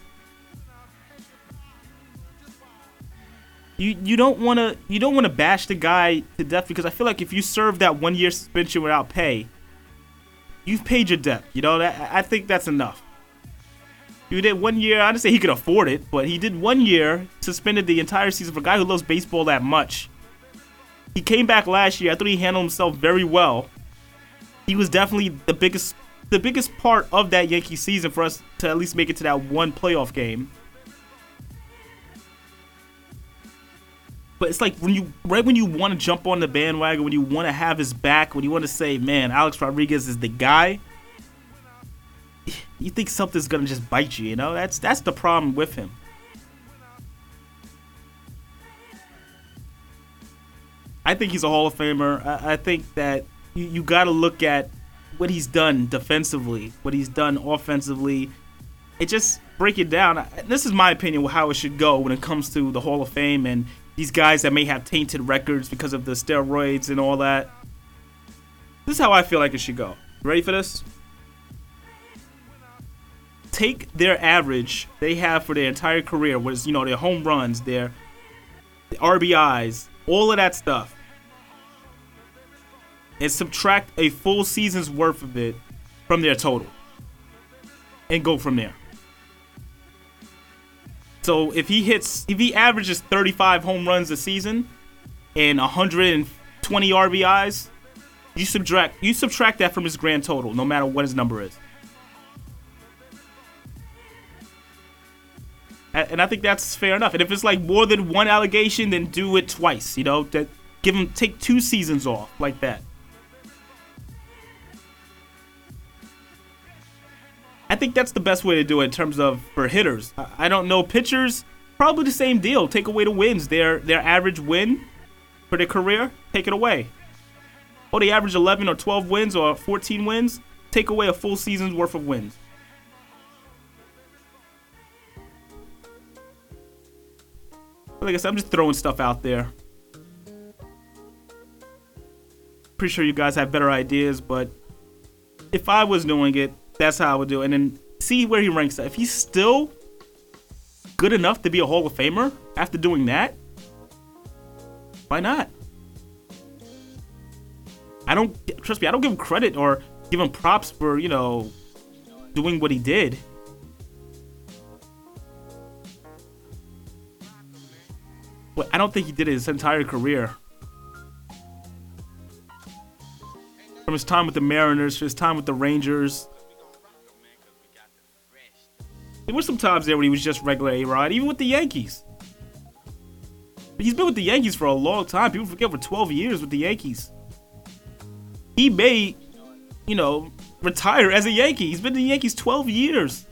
You you don't want to you don't want to bash the guy to death because I feel like if you serve that one year suspension without pay, you've paid your debt. You know that I think that's enough. You did one year. I didn't say he could afford it, but he did one year, suspended the entire season for a guy who loves baseball that much. He came back last year. I thought he handled himself very well. He was definitely the biggest, the biggest part of that Yankee season for us to at least make it to that one playoff game. But it's like when you, right when you want to jump on the bandwagon, when you want to have his back, when you want to say, "Man, Alex Rodriguez is the guy," you think something's gonna just bite you. You know, that's that's the problem with him. I think he's a Hall of Famer. I, I think that you, you got to look at what he's done defensively, what he's done offensively. It just break it down. This is my opinion of how it should go when it comes to the Hall of Fame and these guys that may have tainted records because of the steroids and all that. This is how I feel like it should go. Ready for this? Take their average they have for their entire career, was you know their home runs, their RBIs, all of that stuff, and subtract a full season's worth of it from their total, and go from there. So if he hits, if he averages 35 home runs a season and 120 RBIs, you subtract you subtract that from his grand total, no matter what his number is. And I think that's fair enough. And if it's like more than one allegation, then do it twice. You know, that give him take two seasons off like that. I think that's the best way to do it in terms of for hitters. I- don't know pitchers. Probably the same deal. Take away the wins. Their their average win for their career. Take it away. Oh, they average 11 or 12 wins or 14 wins. Take away a full season's worth of wins. Like I said, I'm just throwing stuff out there. Pretty sure you guys have better ideas, but if I was doing it, that's how I would do it. And then see where he ranks at. If he's still good enough to be a Hall of Famer after doing that, why not? I don't trust me. I don't give him credit or give him props for you know doing what he did. But I don't think he did it his entire career. From his time with the Mariners, his time with the Rangers. There were some times there when he was just regular A Rod, even with the Yankees. He's been with the Yankees for a long time. People forget for 12 years with the Yankees. He may, you know, retire as a Yankee. He's been in the Yankees 12 years.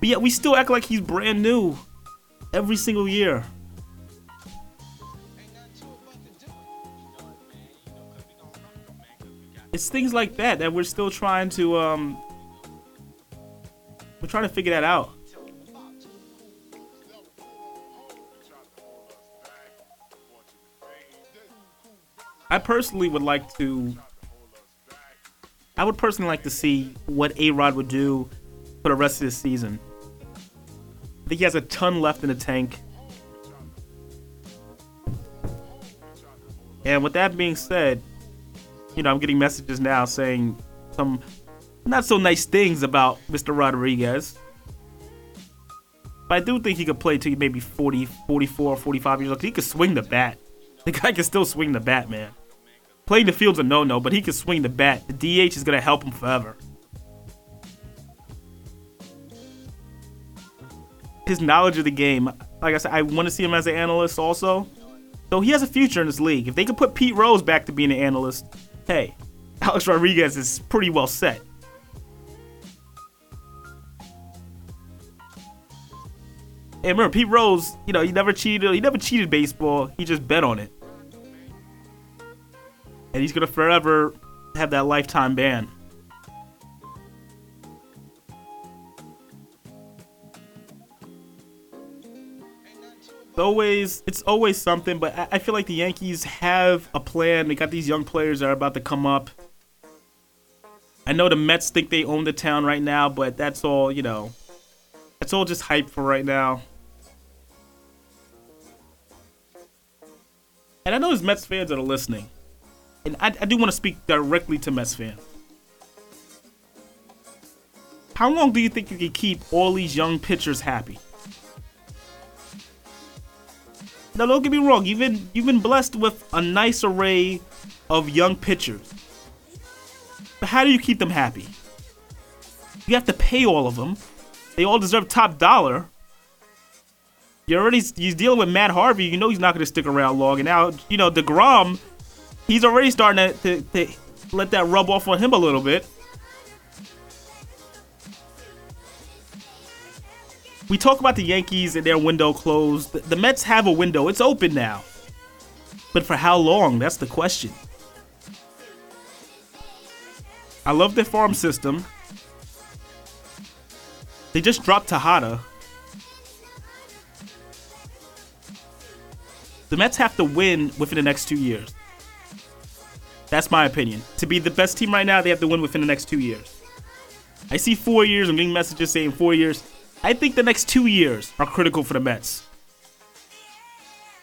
But yet we still act like he's brand new every single year. It's things like that that we're still trying to um we're trying to figure that out. I personally would like to I would personally like to see what A Rod would do for the rest of the season. I think he has a ton left in the tank. And with that being said, you know, I'm getting messages now saying some not so nice things about Mr. Rodriguez. But I do think he could play till maybe 40, 44, 45 years old. He could swing the bat. The guy can still swing the bat, man. Playing the field's a no-no, but he can swing the bat. The DH is gonna help him forever. His knowledge of the game, like I said, I want to see him as an analyst also. So he has a future in this league. If they could put Pete Rose back to being an analyst, hey, Alex Rodriguez is pretty well set. And remember, Pete Rose, you know, he never cheated. He never cheated baseball. He just bet on it. And he's gonna forever have that lifetime ban. It's always it's always something, but I, I feel like the Yankees have a plan. They got these young players that are about to come up. I know the Mets think they own the town right now, but that's all, you know. That's all just hype for right now. And I know there's Mets fans that are listening. And I, I do want to speak directly to Mets fans. How long do you think you can keep all these young pitchers happy? Now, don't get me wrong. You've been you've been blessed with a nice array of young pitchers. But how do you keep them happy? You have to pay all of them. They all deserve top dollar. You're already he's dealing with Matt Harvey. You know he's not going to stick around long. And now you know Degrom, he's already starting to, to, to let that rub off on him a little bit. We talk about the Yankees and their window closed. The, Mets have a window. It's open now. But for how long? That's the question. I love their farm system. They just dropped Tejada. The Mets have to win within the next two years. That's my opinion. To be the best team right now, they have to win within the next two years. I see four years. I'm getting messages saying four years. I think the next two years are critical for the Mets.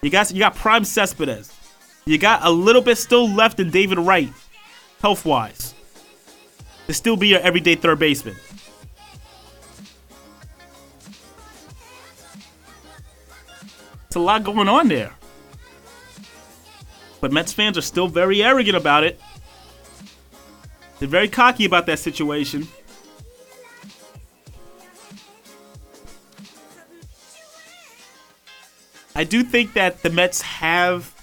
You got you got Prime Cespedes. You got a little bit still left in David Wright, health wise, to still be your everyday third baseman. It's a lot going on there. But Mets fans are still very arrogant about it. They're very cocky about that situation. I do think that the Mets have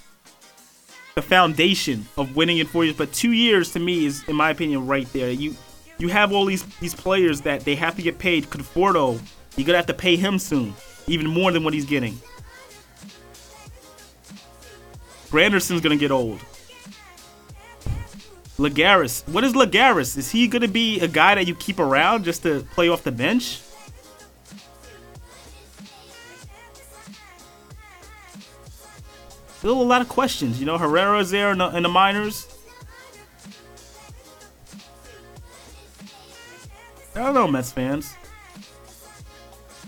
the foundation of winning in four years, but two years to me is, in my opinion, right there. You you have all these these players that they have to get paid. Conforto, you're gonna have to pay him soon, even more than what he's getting. Granderson's gonna get old. Lagares, what is Lagares? Is he gonna be a guy that you keep around just to play off the bench? Still a lot of questions. You know, Herrera's there in the, in the minors. I don't know, Mets fans.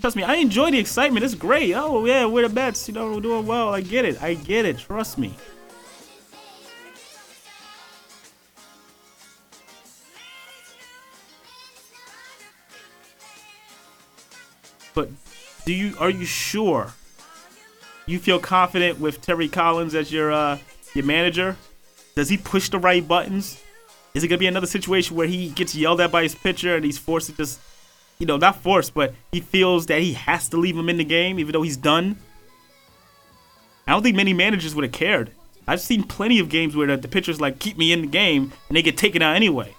Trust me, I enjoy the excitement. It's great. Oh yeah, we're the best. You know, we're doing well. I get it. I get it. Trust me. But do you are you sure You feel confident with Terry Collins as your uh, your manager? Does he push the right buttons? Is it gonna be another situation where he gets yelled at by his pitcher and he's forced to just, you know, not forced, but he feels that he has to leave him in the game even though he's done? I don't think many managers would have cared. I've seen plenty of games where the, the pitcher's like, keep me in the game, and they get taken out anyway.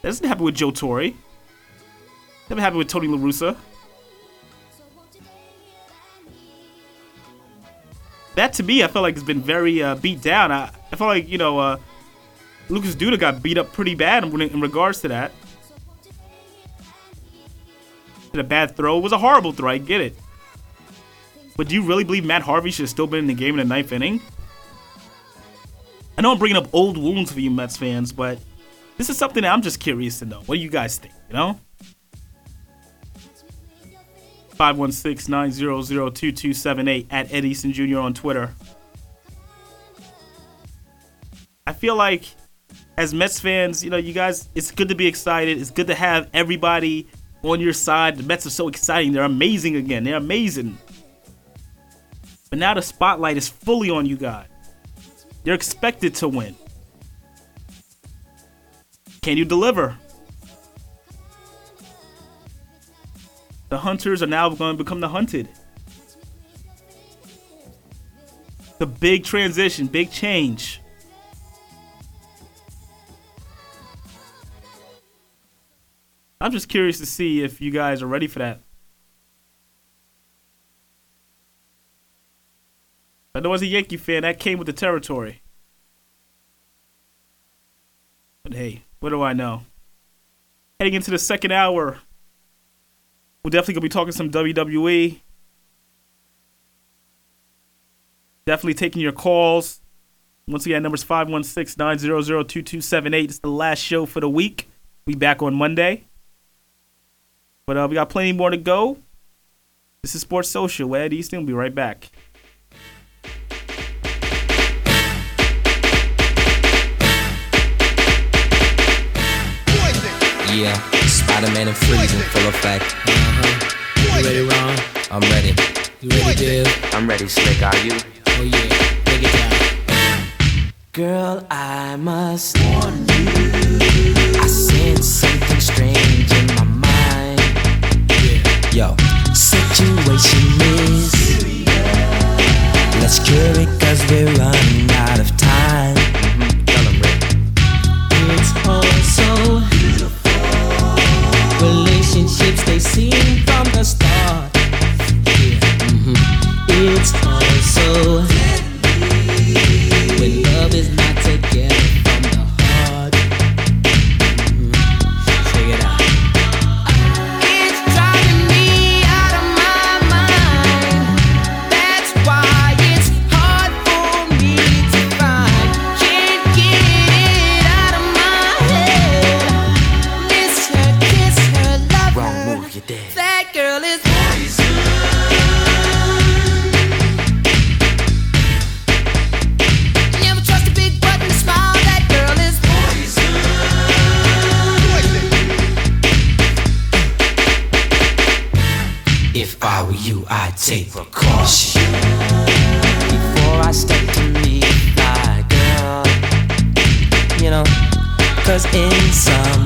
That doesn't happen with Joe Torre. Never happened with Tony La Russa. That to me, I felt like it's been very uh, beat down. I, I felt like, you know, uh, Lucas Duda got beat up pretty bad in, in regards to that. A bad throw. It was a horrible throw. I get it. But do you really believe Matt Harvey should have still been in the game in the ninth inning? I know I'm bringing up old wounds for you Mets fans, but this is something that I'm just curious to know. What do you guys think? You know? 516-900-2278 at Ed Easton Jr. on Twitter. I feel like as Mets fans, you know, you guys, it's good to be excited. It's good to have everybody on your side. The Mets are so exciting. They're amazing again. They're amazing. But now the spotlight is fully on you guys. You're expected to win. Can you deliver? The hunters are now going to become the hunted. The big transition, big change. I'm just curious to see if you guys are ready for that. I know as a Yankee fan, that came with the territory. But hey, what do I know? Heading into the second hour, we're definitely gonna be talking some WWE. Definitely taking your calls. Once again, numbers 516-900-2278. It's the last show for the week. We back on Monday. But uh, we got plenty more to go. This is Sports Social. We're Ed Easton. We'll be right back. Yeah, Spider-Man and Freeze in full effect. You ready, Ron? I'm ready. You ready, Bill? I'm ready, Slick. Are you? Oh yeah, take it down. Girl, I must warn you. I sense something strange in my mind. Yo, situation is. Let's cure it cause we're running out of time. It's all so Relationships they seem from the start. Mhm. It's when love is not cause in some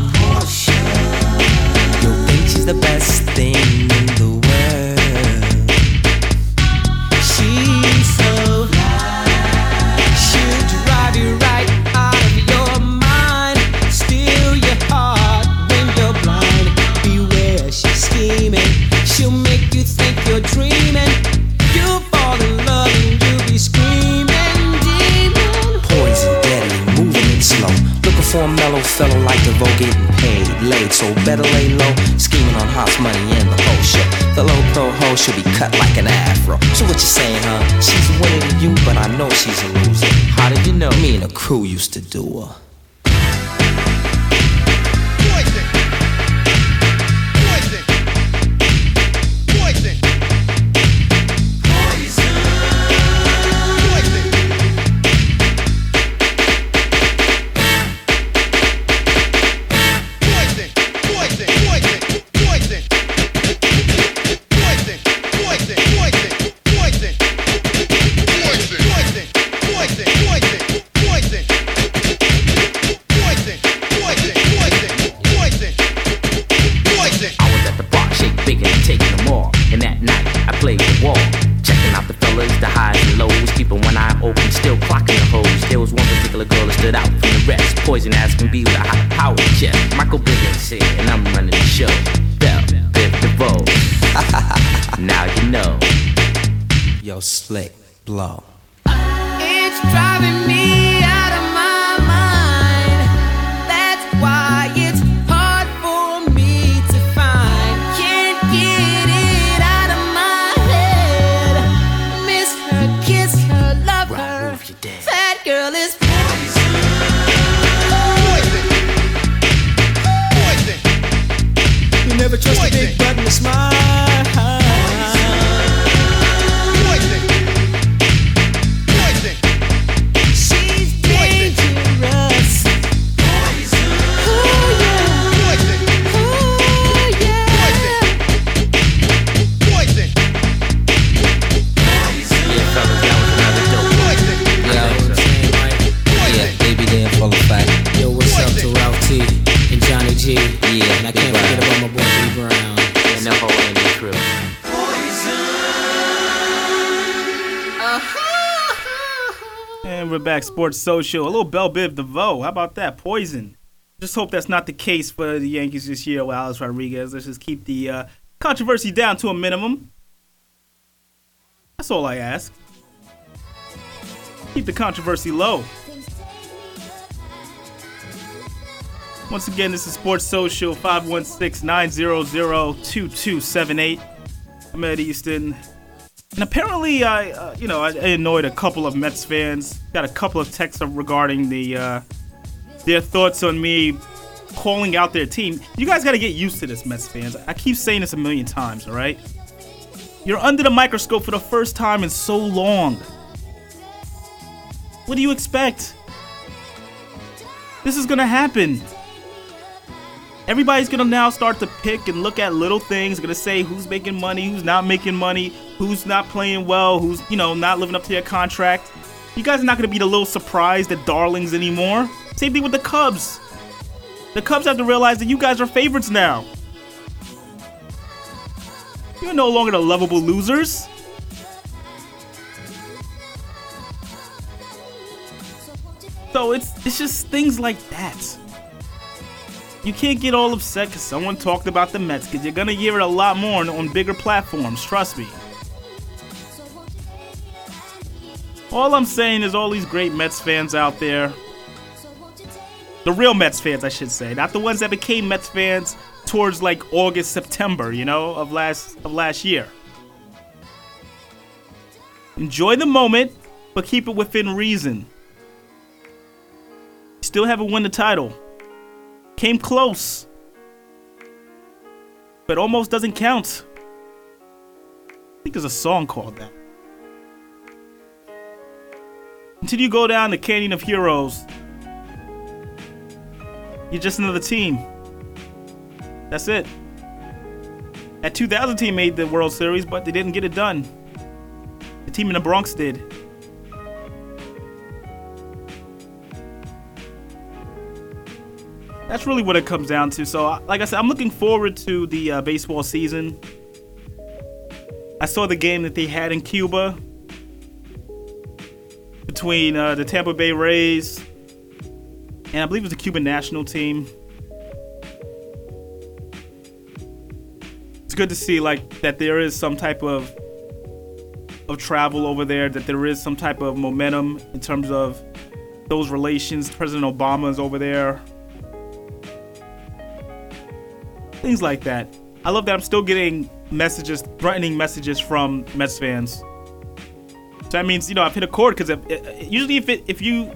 lay low, scheming on house money and the whole show. The low pro hoe should be cut like an afro. So what you saying, huh? She's winning you, but I know she's a loser. How did you know? Me and the crew used to do her. Poison Aspen be with a high power jet. Michael Bivins here, and I'm running the show. Bell, Biv DeVoe. now you know. Yo, slick, blow. Sports Social. A little Bell Biv DeVoe. How about that? Poison. Just hope that's not the case for the Yankees this year with Alex Rodriguez. Let's just keep the uh, controversy down to a minimum. That's all I ask. Keep the controversy low. Once again, this is Sports Social 516 900 2278. I'm Ed Easton. And apparently, I, uh, you know, I, annoyed a couple of Mets fans. Got a couple of texts regarding the uh, their thoughts on me calling out their team. You guys got to get used to this, Mets fans. I keep saying this a million times. All right, you're under the microscope for the first time in so long. What do you expect? This is gonna happen. Everybody's gonna now start to pick and look at little things. Gonna say who's making money, who's not making money, who's not playing well, who's you know not living up to their contract. You guys are not gonna be the little surprised at darlings anymore. Same thing with the Cubs. The Cubs have to realize that you guys are favorites now. You're no longer the lovable losers. So it's it's just things like that. You can't get all upset because someone talked about the Mets because you're gonna hear it a lot more on, on bigger platforms. Trust me. All I'm saying is all these great Mets fans out there, the real Mets fans, I should say, not the ones that became Mets fans towards like August, September, you know, of last of last year. Enjoy the moment, but keep it within reason. Still haven't won the title. Came close. But almost doesn't count. I think there's a song called that. Until you go down the Canyon of Heroes, you're just another team. That's it. That 2000 team made the World Series, but they didn't get it done. The team in the Bronx did. That's really what it comes down to. So, like I said, I'm looking forward to the uh, baseball season. I saw the game that they had in Cuba between uh, the Tampa Bay Rays and I believe it was the Cuban national team. It's good to see like that there is some type of of travel over there, that there is some type of momentum in terms of those relations. President Obama is over there. Things like that. I love that I'm still getting messages, threatening messages from Mets fans. So that means you know I've hit a chord because eh, eh, usually if it if you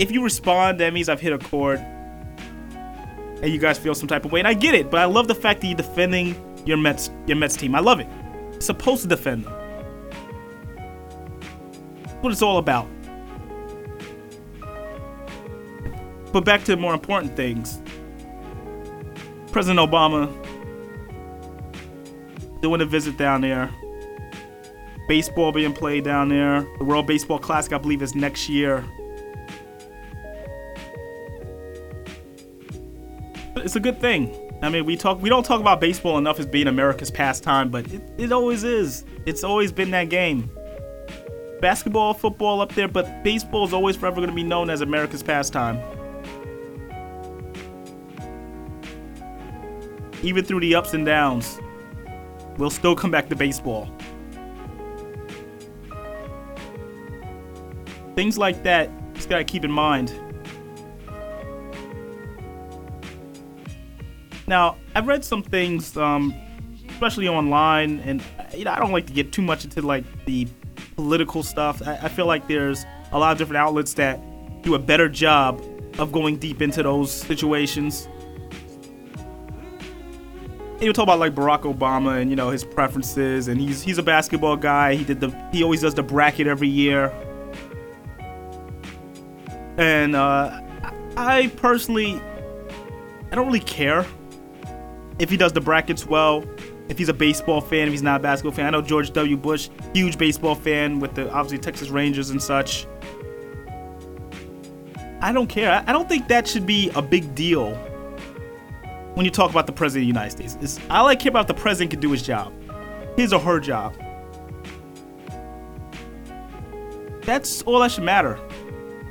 if you respond that means I've hit a chord. And you guys feel some type of way and I get it but I love the fact that you're defending your Mets your Mets team. I love it. You're supposed to defend them. That's what it's all about. But back to more important things President Obama doing a visit down there baseball being played down there. The World Baseball Classic, I believe, is next year. It's a good thing. I mean, we talk we don't talk about baseball enough as being America's pastime, but it, it always is. It's always been that game. Basketball, football up there, but baseball is always forever going to be known as America's pastime. Even through the ups and downs, we'll still come back to baseball. Things like that, just gotta keep in mind. Now, I've read some things, um, especially online, and you know, I don't like to get too much into like the political stuff. I, I feel like there's a lot of different outlets that do a better job of going deep into those situations. And you talk about like Barack Obama and you know his preferences, and he's he's a basketball guy. He did the he always does the bracket every year, and uh, I personally I don't really care if he does the brackets well. If he's a baseball fan, if he's not a basketball fan. I know George W. Bush, huge baseball fan with the obviously Texas Rangers and such. I don't care. I- I don't think that should be a big deal when you talk about the president of the United States. It's, all I care about the president can do his job, his or her job. That's all that should matter.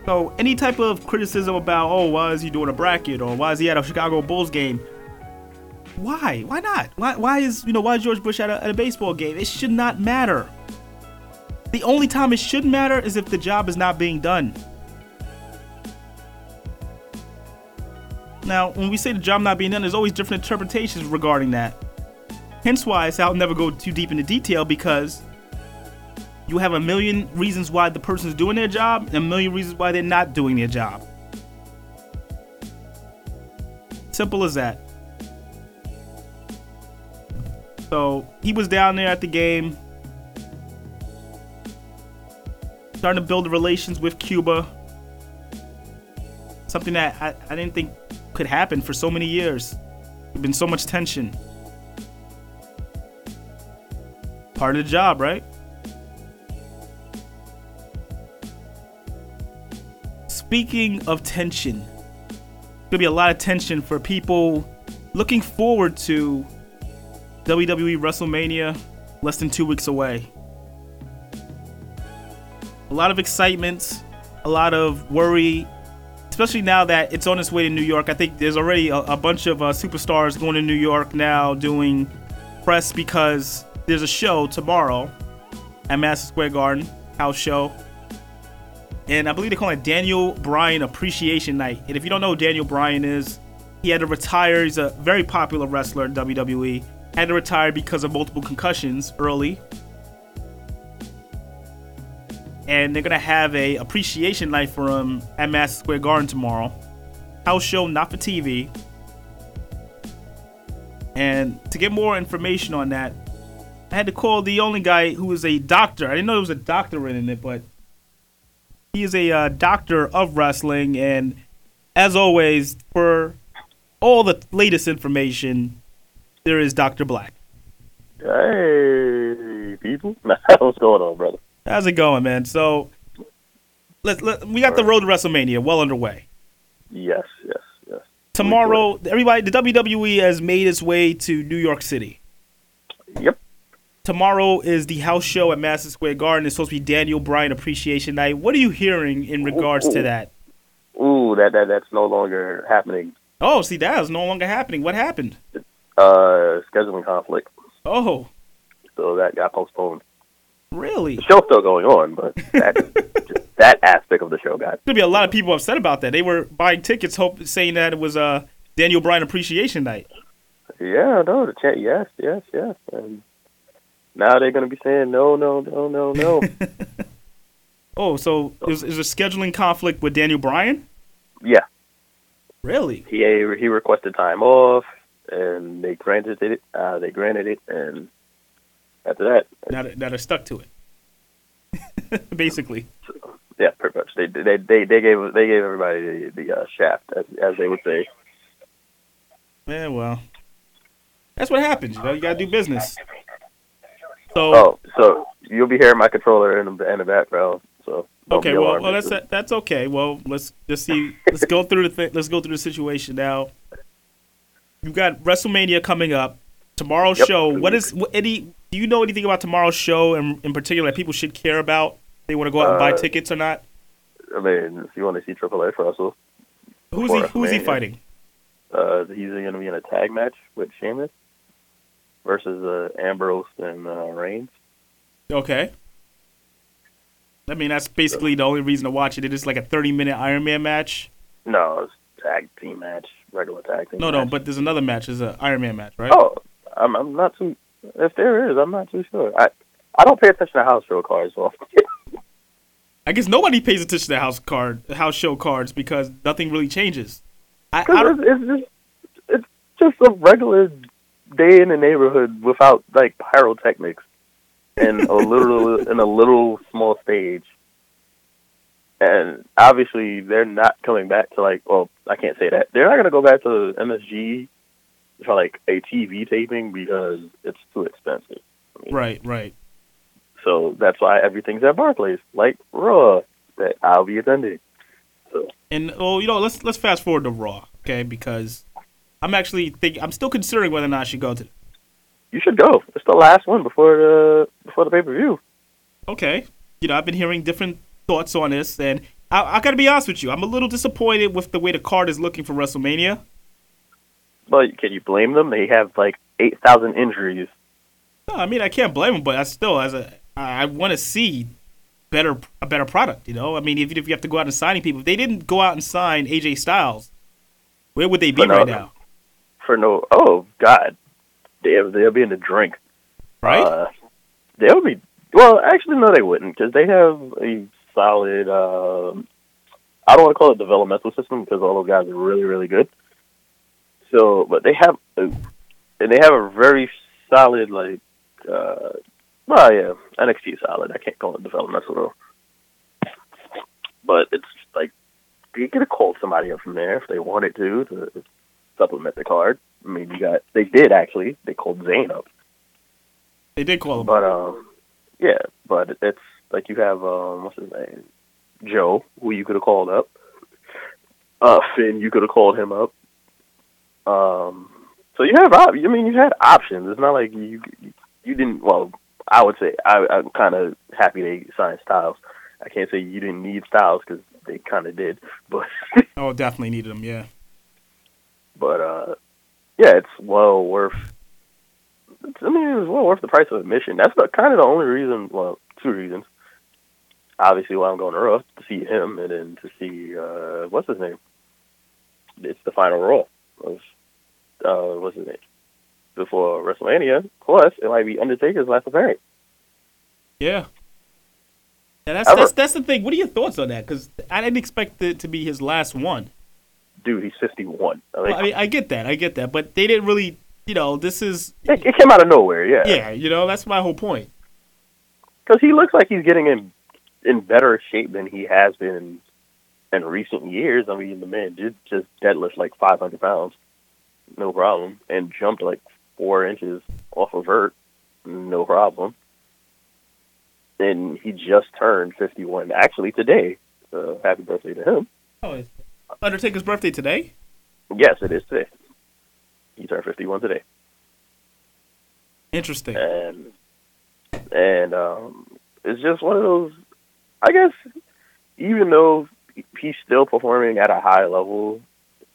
So any type of criticism about, oh, why is he doing a bracket or why is he at a Chicago Bulls game? Why? Why not? Why? Why is you know why is George Bush at a, at a baseball game? It should not matter. The only time it should matter is if the job is not being done. Now, when we say the job not being done, there's always different interpretations regarding that. Hence why I say I'll never go too deep into detail because you have a million reasons why the person's doing their job and a million reasons why they're not doing their job. Simple as that. So he was down there at the game, starting to build relations with Cuba. Something that I, I didn't think could happen for so many years. There's been so much tension. Part of the job, right? Speaking of tension, gonna be a lot of tension for people looking forward to WWE WrestleMania less than two weeks away. A lot of excitement, a lot of worry, especially now that it's on its way to New York. I think there's already a, a bunch of uh, superstars going to New York now doing press because there's a show tomorrow at Madison Square Garden, house show. And I believe they call it Daniel Bryan Appreciation Night. And if you don't know who Daniel Bryan is, he had to retire. He's a very popular wrestler in WWE. Had to retire because of multiple concussions early. And they're gonna have a appreciation night for him at Madison Square Garden tomorrow. House show, not for TV. And to get more information on that, I had to call the only guy who is a doctor. I didn't know there was a doctor in it, but he is a uh, doctor of wrestling. And as always, for all the latest information, there is Dr. Black. Hey, people. What's going on, brother? How's it going, man? So, let, let we got the road to WrestleMania well underway. Yes, yes, yes. Tomorrow, everybody, the WWE has made its way to New York City. Yep. Tomorrow is the house show at Madison Square Garden. It's supposed to be Daniel Bryan Appreciation Night. What are you hearing in regards to that? Ooh, that, that that's no longer happening. Oh, see, that is no longer happening. What happened? Uh, scheduling conflict. Oh, So that got postponed. Really? The show's still going on, but that just that aspect of the show got. There'll be a lot of people upset about that. They were buying tickets, hope saying that it was uh, Daniel Bryan Appreciation Night. Yeah, no, the chat. Yes, yes, yes. And now they're gonna be saying no, no, no, no, no. Oh, so is is a scheduling conflict with Daniel Bryan? yeah, Really? he he requested time off, and they granted it. Uh, they granted it, and after that, Now that, they're stuck to it. Basically. yeah, pretty much. They they they they gave they gave everybody the, the uh, shaft, as, as they would say. Yeah, well, that's what happens. You know, you gotta do business. So Oh, so you'll be hearing my controller in the in the background. So okay, well, well, that's that's okay. Well, let's just see. Let's go through the th- let's go through the situation now. You've got WrestleMania coming up. Tomorrow's Yep. show. What is what, any? Do you know anything about tomorrow's show in, in particular that people should care about? They want to go out and buy Uh, tickets or not? I mean, if you want to see Triple H wrestle, Who's he? Who's he fighting? Uh, he's going to be in a tag match with Sheamus versus uh, Ambrose and uh, Reigns. Okay. I mean, that's basically the only reason to watch it. It is like a 30 minute Iron Man match. No, it's a tag team match, regular tag team. No, no, match. but there's another match. There's an Iron Man match, right? Oh, I'm, I'm not too. If there is, I'm not too sure. I I don't pay attention to house show cards often. I guess nobody pays attention to house card, house show cards because nothing really changes. I, I it's, it's just it's just a regular day in the neighborhood without like pyrotechnics and a little and a little small stage. And obviously, they're not coming back to like. Well, I can't say that. They're not going to go back to MSG for like a TV taping because it's too expensive. right, right. So that's why everything's at Barclays, like Raw, that I'll be attending. So. And oh, you know, let's let's fast forward to Raw, okay? Because I'm actually thinking, I'm still considering whether or not I should go to. You should go. It's the last one before the before the pay per view. Okay, you know, I've been hearing different thoughts on this, and I, I got to be honest with you, I'm a little disappointed with the way the card is looking for WrestleMania. But can you blame them? They have like eight thousand injuries. No, I mean I can't blame them, but I still, as a, I want to see better a better product. You know, I mean, even if you have to go out and signing people, if they didn't go out and sign AJ Styles, where would they be no, right now? For no, oh God, they'll they'll be in the drink. Right? Uh, they'll be well. Actually, no, they wouldn't because they have a solid. um I don't want to call it developmental system because all those guys are really really good. So, but they have, a, and they have a very solid like. uh Well, yeah, NXT is solid. I can't call it developmental though. But it's like you could have called somebody up from there if they wanted to to supplement the card. I mean, you got they did actually. They called Zayn up. They did call him. But um, yeah, but it's like you have um, what's his name, Joe, who you could have called up. Uh, Finn, you could have called him up. Um, so you have I mean, you had options. It's not like you you didn't. Well, I would say I, I'm kind of happy they signed Styles. I can't say you didn't need Styles because they kind of did, but Oh, definitely needed them. Yeah. but uh, yeah, it's well worth. It's, I mean, it's well worth the price of admission. That's the kind of the only reason. Well, two reasons. Obviously, why I'm going to Raw to see him, and then to see uh, what's his name. It's the final Raw of uh, what's his name before WrestleMania. Plus, it might be Undertaker's last appearance. Yeah. Yeah, that's, Ever. that's that's the thing. What are your thoughts on that? Because I didn't expect it to be his last one. Dude, he's 51. I mean, Well, I mean, I get that, I get that, but they didn't really, you know, this is it, it came out of nowhere. Yeah, yeah, you know, that's my whole point. because he looks like he's getting in in better shape than he has been in, recent years. I mean, the man did just deadlift like 500 pounds, no problem, and jumped like four inches off of vert, no problem. And he just turned 51, actually today. So happy birthday to him. Oh, Undertaker's birthday today. Yes, it is today. He turned 51 today. Interesting. and and um, it's just one of those. I guess even though he's still performing at a high level,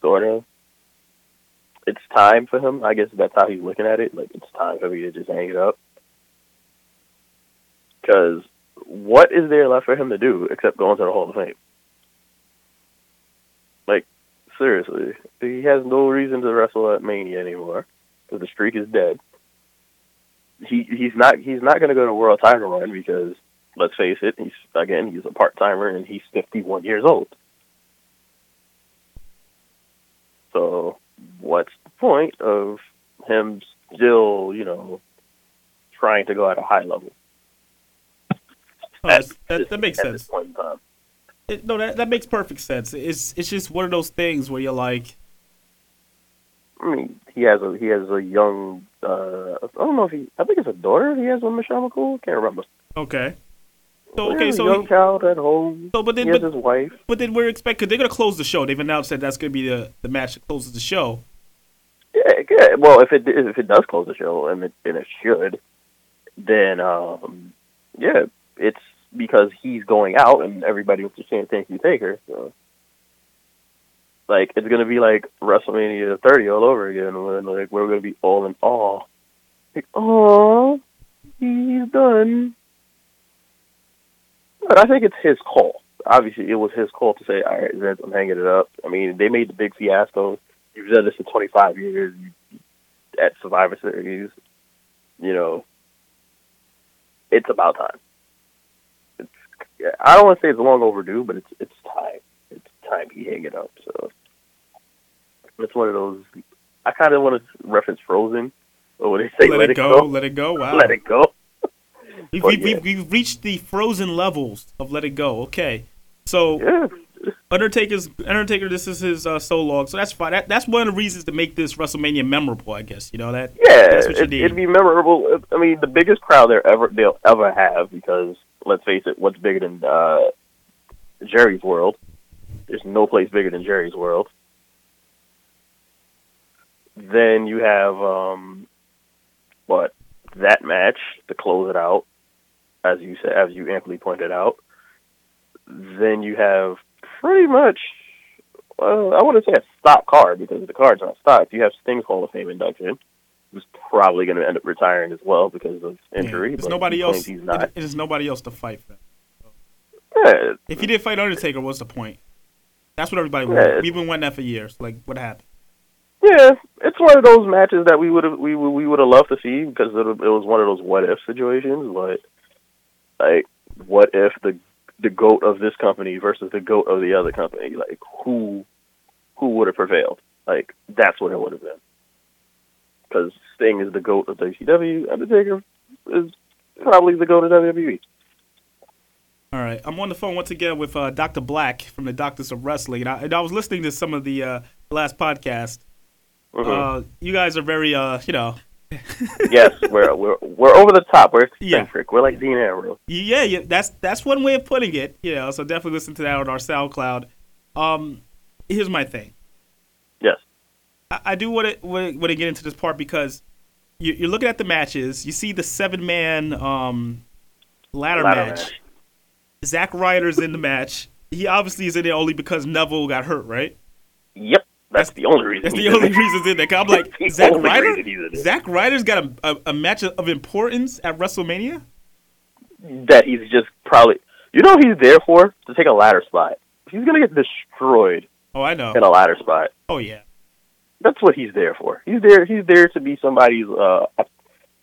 sort of, it's time for him. I guess that's how he's looking at it. Like it's time for me to just hang it up. Because what is there left for him to do except go into the Hall of Fame? Like seriously, he has no reason to wrestle at Mania anymore because the streak is dead he he's not he's not going to go to world title run because let's face it, he's again he's a part timer and he's 51 years old. So what's the point of him still you know trying to go at a high level? Oh, that's- that, that makes at sense. this point in time. It, no, that that makes perfect sense. It's it's just one of those things where you're like, I mean, he has a he has a young uh I don't know if he I think it's a daughter he has with Michelle McCool. Can't remember. okay, so He okay, so young child at home. so but then he has but, his wife. but then we're expecting they're gonna close the show. They've announced that that's gonna be the the match that closes the show. Yeah, yeah. Well, if it if it does close the show, and it and it should, then um, yeah, it's because he's going out, and everybody was just saying thank you, Taker. So like it's gonna be like WrestleMania 30 all over again, when like we're gonna be all in awe. Like, oh, he's done. But I think it's his call. Obviously, it was his call to say, "All right, Vince, I'm hanging it up." I mean, they made the big fiasco. You've done this for 25 years at Survivor Series. You know, it's about time. It's. yeah, I don't want to say it's long overdue, but it's it's time. It's time he hang it up. So it's one of those. I kind of want to reference Frozen, or they say Let, "Let, it go, Let it go. Wow. let it go." We've, we've, yeah. we've, we've reached the frozen levels of Let It Go. Okay. So Yeah, Undertaker's Undertaker. This is his uh, so long. So that's fine. That, that's one of the reasons to make this WrestleMania memorable. I guess you know that. yeah, That's what you it, need. it'd be memorable. I mean, the biggest crowd they ever they'll ever have because let's face it, what's bigger than uh, Jerry's World? There's no place bigger than Jerry's World. Then you have um, what that match to close it out, as you said, as you amply pointed out. Then you have pretty much, well, I wouldn't say a stock card because the card's not stocked. You have Sting's Hall of Fame induction, who's probably going to end up retiring as well because of Yeah, injury. There's nobody else. He's not. There's nobody else to fight for. Yeah, If he did fight Undertaker, what's the point? That's what everybody Yeah, wanted. We've been wanting that for years. Like, what happened? Yeah, it's one of those matches that we would have we we would have loved to see because it, it was one of those what if situations. But like, what if the the goat of this company versus the goat of the other company? Like, who who would have prevailed? Like, that's what it would have been. Because Sting is the goat of WCW, Undertaker is probably the goat of. WWE. All right, I'm on the phone once again with uh, Dr. Black from the Doctors of Wrestling, and I, and I was listening to some of the uh, last podcast. Mhm. Uh, you guys are very, uh, you know, yes, we're we're we're over the top. We're Yeah. eccentric. We're like Dean Ambrose. yeah, yeah. That's that's one way of putting it. You know, so definitely listen to that on our SoundCloud. Um, here's my thing. Yes. I, I do want to want to get into this part because you, you're looking at the matches. You see the seven man um, ladder, Ladder match. match. Zack Ryder's in the match. He obviously is in there only because Neville got hurt, right? Yep, that's the only reason. That's the only reason in there. I'm like, Zack Ryder. reason he's in it. Zack Ryder's got a, a, a match of importance at WrestleMania. that he's just probably you know what he's there for to take a ladder spot. He's gonna get destroyed Oh, I know. in a ladder spot. Oh yeah. That's what he's there for. He's there. He's there to be somebody's. uh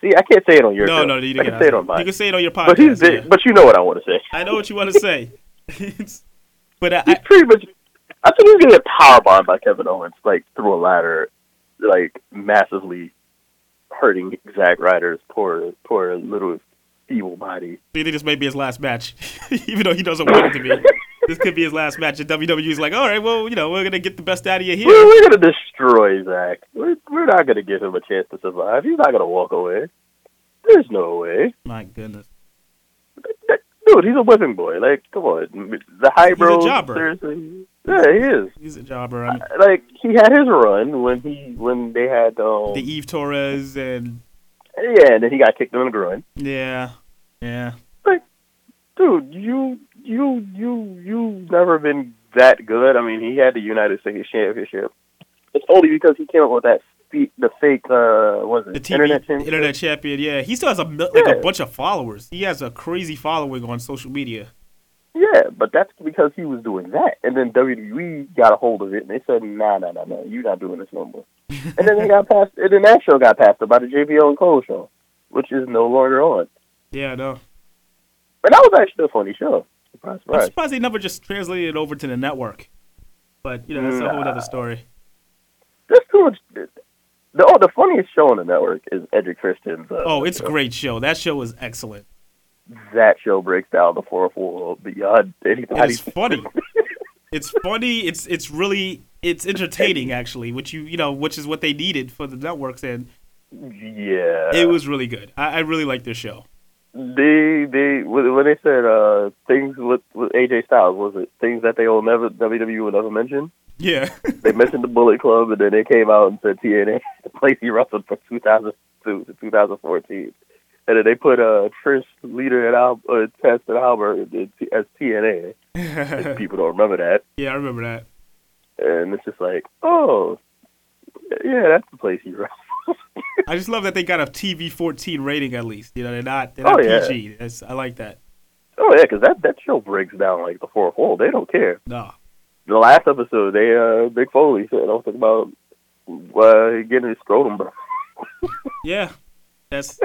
See, I can't say it on your No, show. no, you I can say it on mine. You can say it on your podcast. but he's there. yeah. But you know what I want to say. I know what you want to say. But I, He's pretty much. I think he's gonna get powerbombed by Kevin Owens, like through a ladder, like massively hurting Zack Ryder's poor, poor little feeble body. I think this may be his last match, even though he doesn't want it to be. this could be his last match, and WWE's like, all right, well, you know, we're gonna get the best out of you We're, here. we're gonna destroy Zack. We're, we're not gonna give him a chance to survive. He's not gonna walk away. There's no way. My goodness. Dude, he's a whipping boy. Like, come on, the highbrow. He's a jobber. seriously. Yeah, he is. He's a jobber. I mean, Like he had his run when he when they had um the Eve Torres and yeah, and then he got kicked in the groin. yeah, yeah. Like, dude, you you you you've never been that good. I mean, he had the United States Championship. It's only because he came up with that the fake uh was The it TV internet internet, champion. Yeah, he still has a like Yeah. a bunch of followers. He has a crazy following on social media. Yeah, but that's because he was doing that, and then WWE got a hold of it, and they said, "Nah, nah, nah, nah, you're not doing this no more." and then they got passed, and then that show got passed up by the JBL and Cole show, which is no longer on. Yeah, I know. But that was actually a funny show. Surprise, I'm surprise. surprised they never just translated it over to the network. But you know, that's a whole other story. There's too much. The oh, the funniest show on the network is Edge and Christian's. Uh, Oh, it's a great show. That show is excellent. That show breaks down the 404 beyond It anybody. is funny. it's funny. It's it's really it's entertaining actually, which you you know, which is what they needed for the networks, and Yeah, it was really good. I, I really like this show. They they when when they said uh things with with AJ Styles was it things that they will never WWE will never mention. Yeah, They mentioned the Bullet Club and then they came out and said TNA the place he wrestled from 2002 to 2014, and then they put uh Trish Leader and Al uh, Test and Albert as TNA. If people don't remember that. yeah, I remember that. and it's just like, oh, yeah, that's the place you run. I just love that they got a TV 14 rating at least. You know, they're not they're Oh, yeah. PG. That's, I like that. Oh yeah, because that that show breaks down like the fourth wall. They don't care. No. The last episode, they uh, Mick Foley said, I was talking about uh, getting his scrotum, bro. Yeah, that's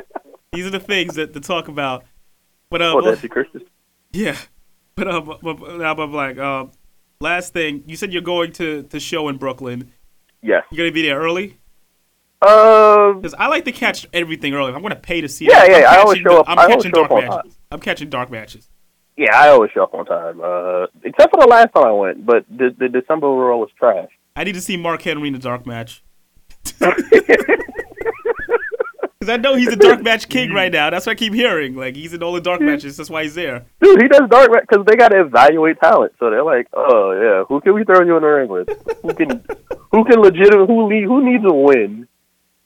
these are the things that to talk about. But uh, Oh, that's the yeah, but uh, now I'm like, uh, last thing you said you're going to to show in Brooklyn. Yes. You're gonna be there early? Uh, Because I like to catch everything early. I'm gonna pay to see. Yeah, it. Yeah, i always show up. I'm I catching show up dark on matches. I'm catching dark matches. Yeah, I always show up on time, uh, except for the last time I went. But the, the December Raw was trash. I need to see Mark Henry in a dark match. Because I know he's a dark match king right now. That's what I keep hearing. Like he's in all the dark matches. That's why he's there. Dude, he does dark because they got to evaluate talent. So they're like, oh yeah, who can we throw you in the ring with? Who can, who can legitimate, who need, who needs a win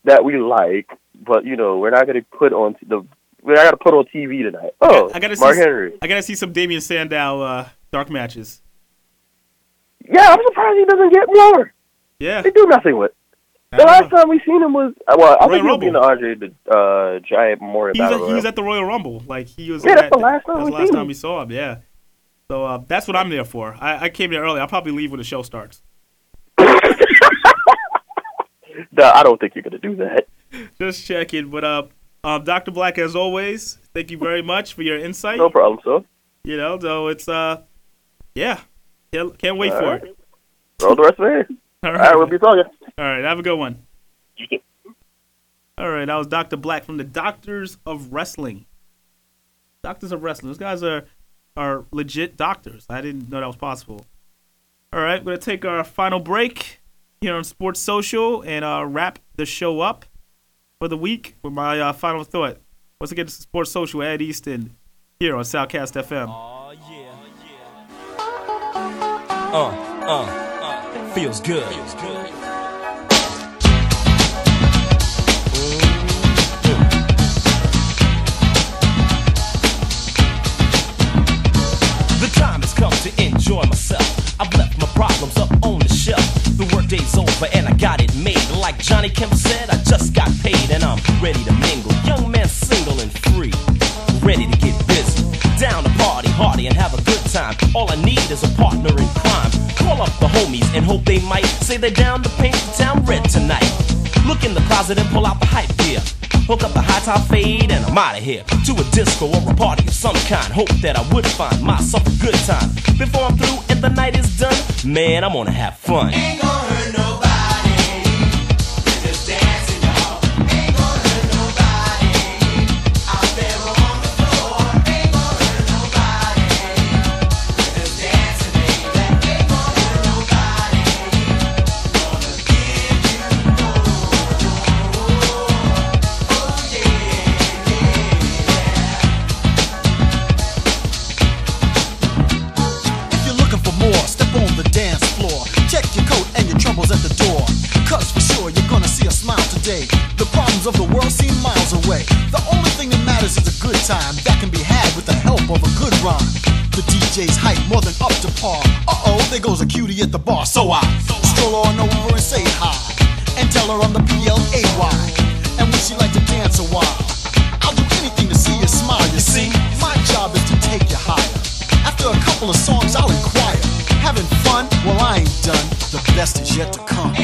that we like? But you know, we're not going to put on the, we're not going to put on TV tonight. Oh, I gotta Mark see. Henry. I gotta see some Damien Sandow uh, dark matches. Yeah, I'm surprised he doesn't get more. Yeah, They do nothing with. I The last time we seen him was uh, well, I Royal think he'll be in the Andre the uh, Giant Memorial He was, Battle at, he was at the Royal Rumble. Like he was. Yeah, at that's the last time That's we the last time we saw him. Yeah. So uh, that's what I'm there for. I, I came there early. I'll probably leave when the show starts. Nah, I don't think you're gonna do that. Just checking. But uh, um, Dr. Black, as always, thank you very much for your insight. No problem, sir. You know, so it's uh, yeah, can't, can't wait All for right. it. Roll the rest of it. All All right, we'll be talking. All right, have a good one. All right, that was Dr. Black from the Doctors of Wrestling. Doctors of Wrestling. Those guys are are legit doctors. I didn't know that was possible. All right, we're gonna take our final break here on Sports Social and uh, wrap the show up for the week with my uh, final thought. Once again, this is Sports Social with Ed Easton here on Soundcast FM. Uh, uh, uh, feels good. Feels good. The time has come to enjoy myself. I've left my problems up on the shelf. The workday's over and I got it made. Like Johnny Kemp said, I just got paid and I'm ready to mingle. Young man, single and free, ready to get busy. Down to party, hardy, and have a good time. All I need is a partner and hope they might say they're down to paint the town red tonight. Look in the closet and pull out the hype gear. Hook up the high top fade and I'm out of here. To a disco or a party of some kind. Hope that I would find myself a good time. Before I'm through and the night is done, man, I'm gonna have fun. Problems of the world seem miles away. The only thing that matters is a good time that can be had with the help of a good rhyme. The DJ's hype more than up to par. Uh oh, there goes a cutie at the bar. So I stroll on over and say hi. And tell her I'm the PLAY. And would she like to dance a while? I'll do anything to see you smile, you see. My job is to take you higher. After a couple of songs, I'll inquire. Having fun? Well, I ain't done. The best is yet to come.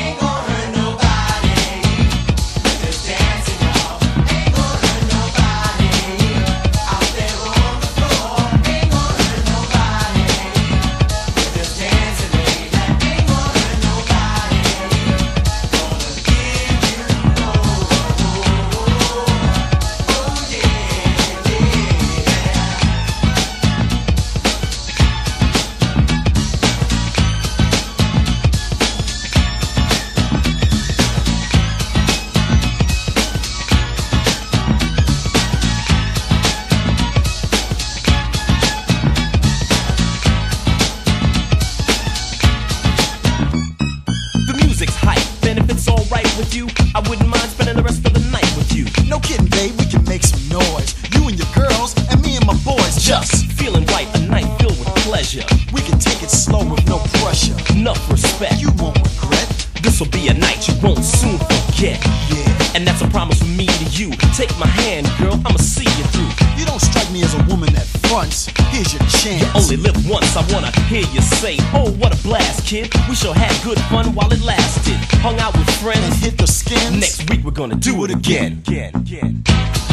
Kid. We sure had good fun while it lasted. Hung out with friends. And hit the skins. Next week we're gonna do it again. again, again.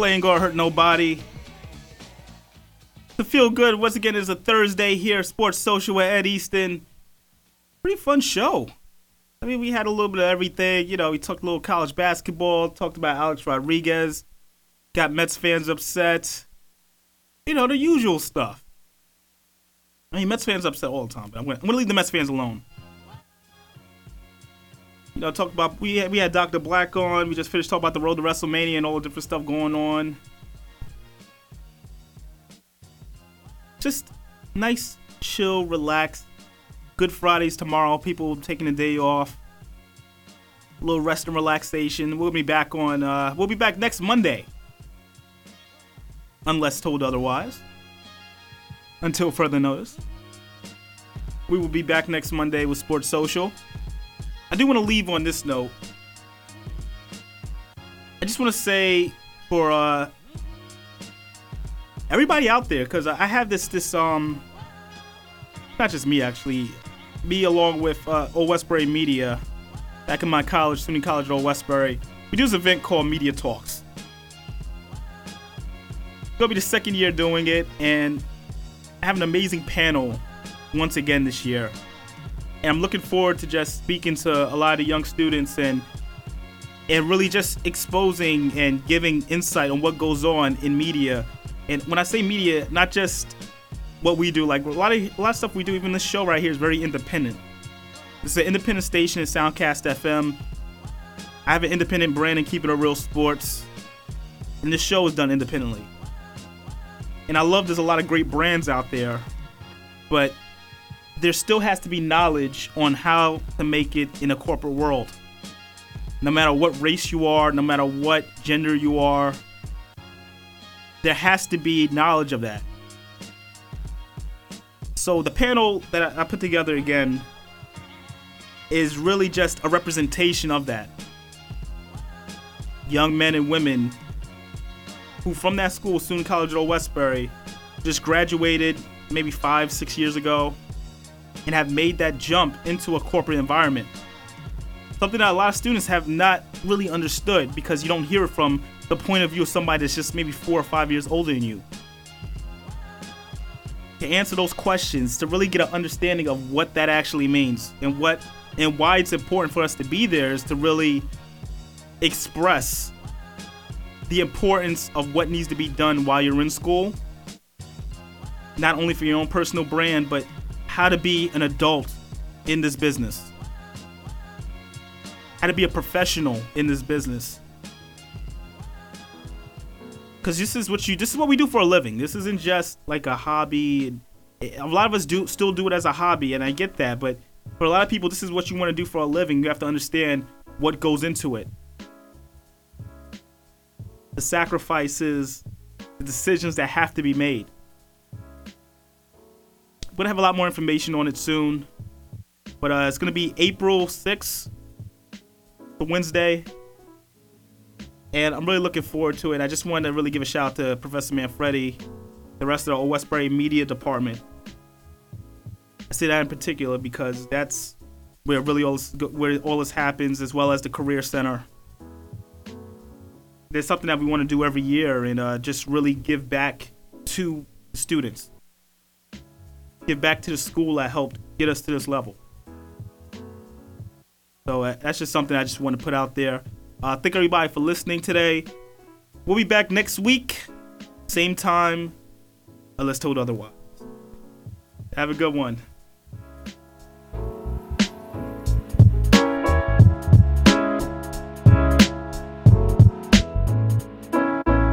And playing guard hurt nobody. To feel good once again is a Thursday here, Sports Social with Ed Easton. Pretty fun show. I mean, we had a little bit of everything. You know, we talked a little college basketball, talked about Alex Rodriguez, got Mets fans upset. You know, the usual stuff. I mean, Mets fans upset all the time, but I'm gonna, I'm gonna leave the Mets fans alone. Talk about we had, we had Dr. Black on. We just finished talking about the road to WrestleMania and all the different stuff going on. Just nice, chill, relaxed. Good Fridays tomorrow. People taking a day off. A little rest and relaxation. We'll be back on. Uh, we'll be back next Monday, unless told otherwise. Until further notice, we will be back next Monday with Sports Social. I do want to leave on this note. I just want to say for uh, everybody out there, because I have this this um, not just me actually, me along with uh, Old Westbury Media, back in my college, SUNY College at Old Westbury, we do this event called Media Talks. Gonna be the second year doing it, and I have an amazing panel once again this year and I'm looking forward to just speaking to a lot of young students and and really just exposing and giving insight on what goes on in media. And when I say media, not just what we do, like a lot of a lot of stuff we do, even this show right here is very independent. It's an independent station, it's Soundcast FM. I have an independent brand and keep it a real sports. And this show is done independently. And I love there's a lot of great brands out there, but there still has to be knowledge on how to make it in a corporate world. No matter what race you are, no matter what gender you are, there has to be knowledge of that. So the panel that I put together again is really just a representation of that. Young men and women who from that school, SUNY College at Old Westbury, just graduated maybe five, six years ago and have made that jump into a corporate environment. Something that a lot of students have not really understood because you don't hear it from the point of view of somebody that's just maybe four or five years older than you. To answer those questions, to really get an understanding of what that actually means and what and why it's important for us to be there is to really express the importance of what needs to be done while you're in school. Not only for your own personal brand, but how to be an adult in this business, how to be a professional in this business. Because this is what you, this is what we do for a living. This isn't just like a hobby. A lot of us do still do it as a hobby, and I get that. But for a lot of people, this is what you want to do for a living. You have to understand what goes into it. the sacrifices, the decisions that have to be made. Gonna have a lot more information on it soon, but uh, it's gonna be April 6th, the Wednesday, and I'm really looking forward to it. I just wanted to really give a shout out to Professor Manfredi, the rest of the Old Westbury Media Department. I say that in particular because that's where really all this, where all this happens, as well as the Career Center. There's something that we want to do every year and uh, just really give back to students, give back to the school that helped get us to this level. So uh, that's just something I just want to put out there. Uh, thank everybody for listening today. We'll be back next week, same time, unless told otherwise. Have a good one.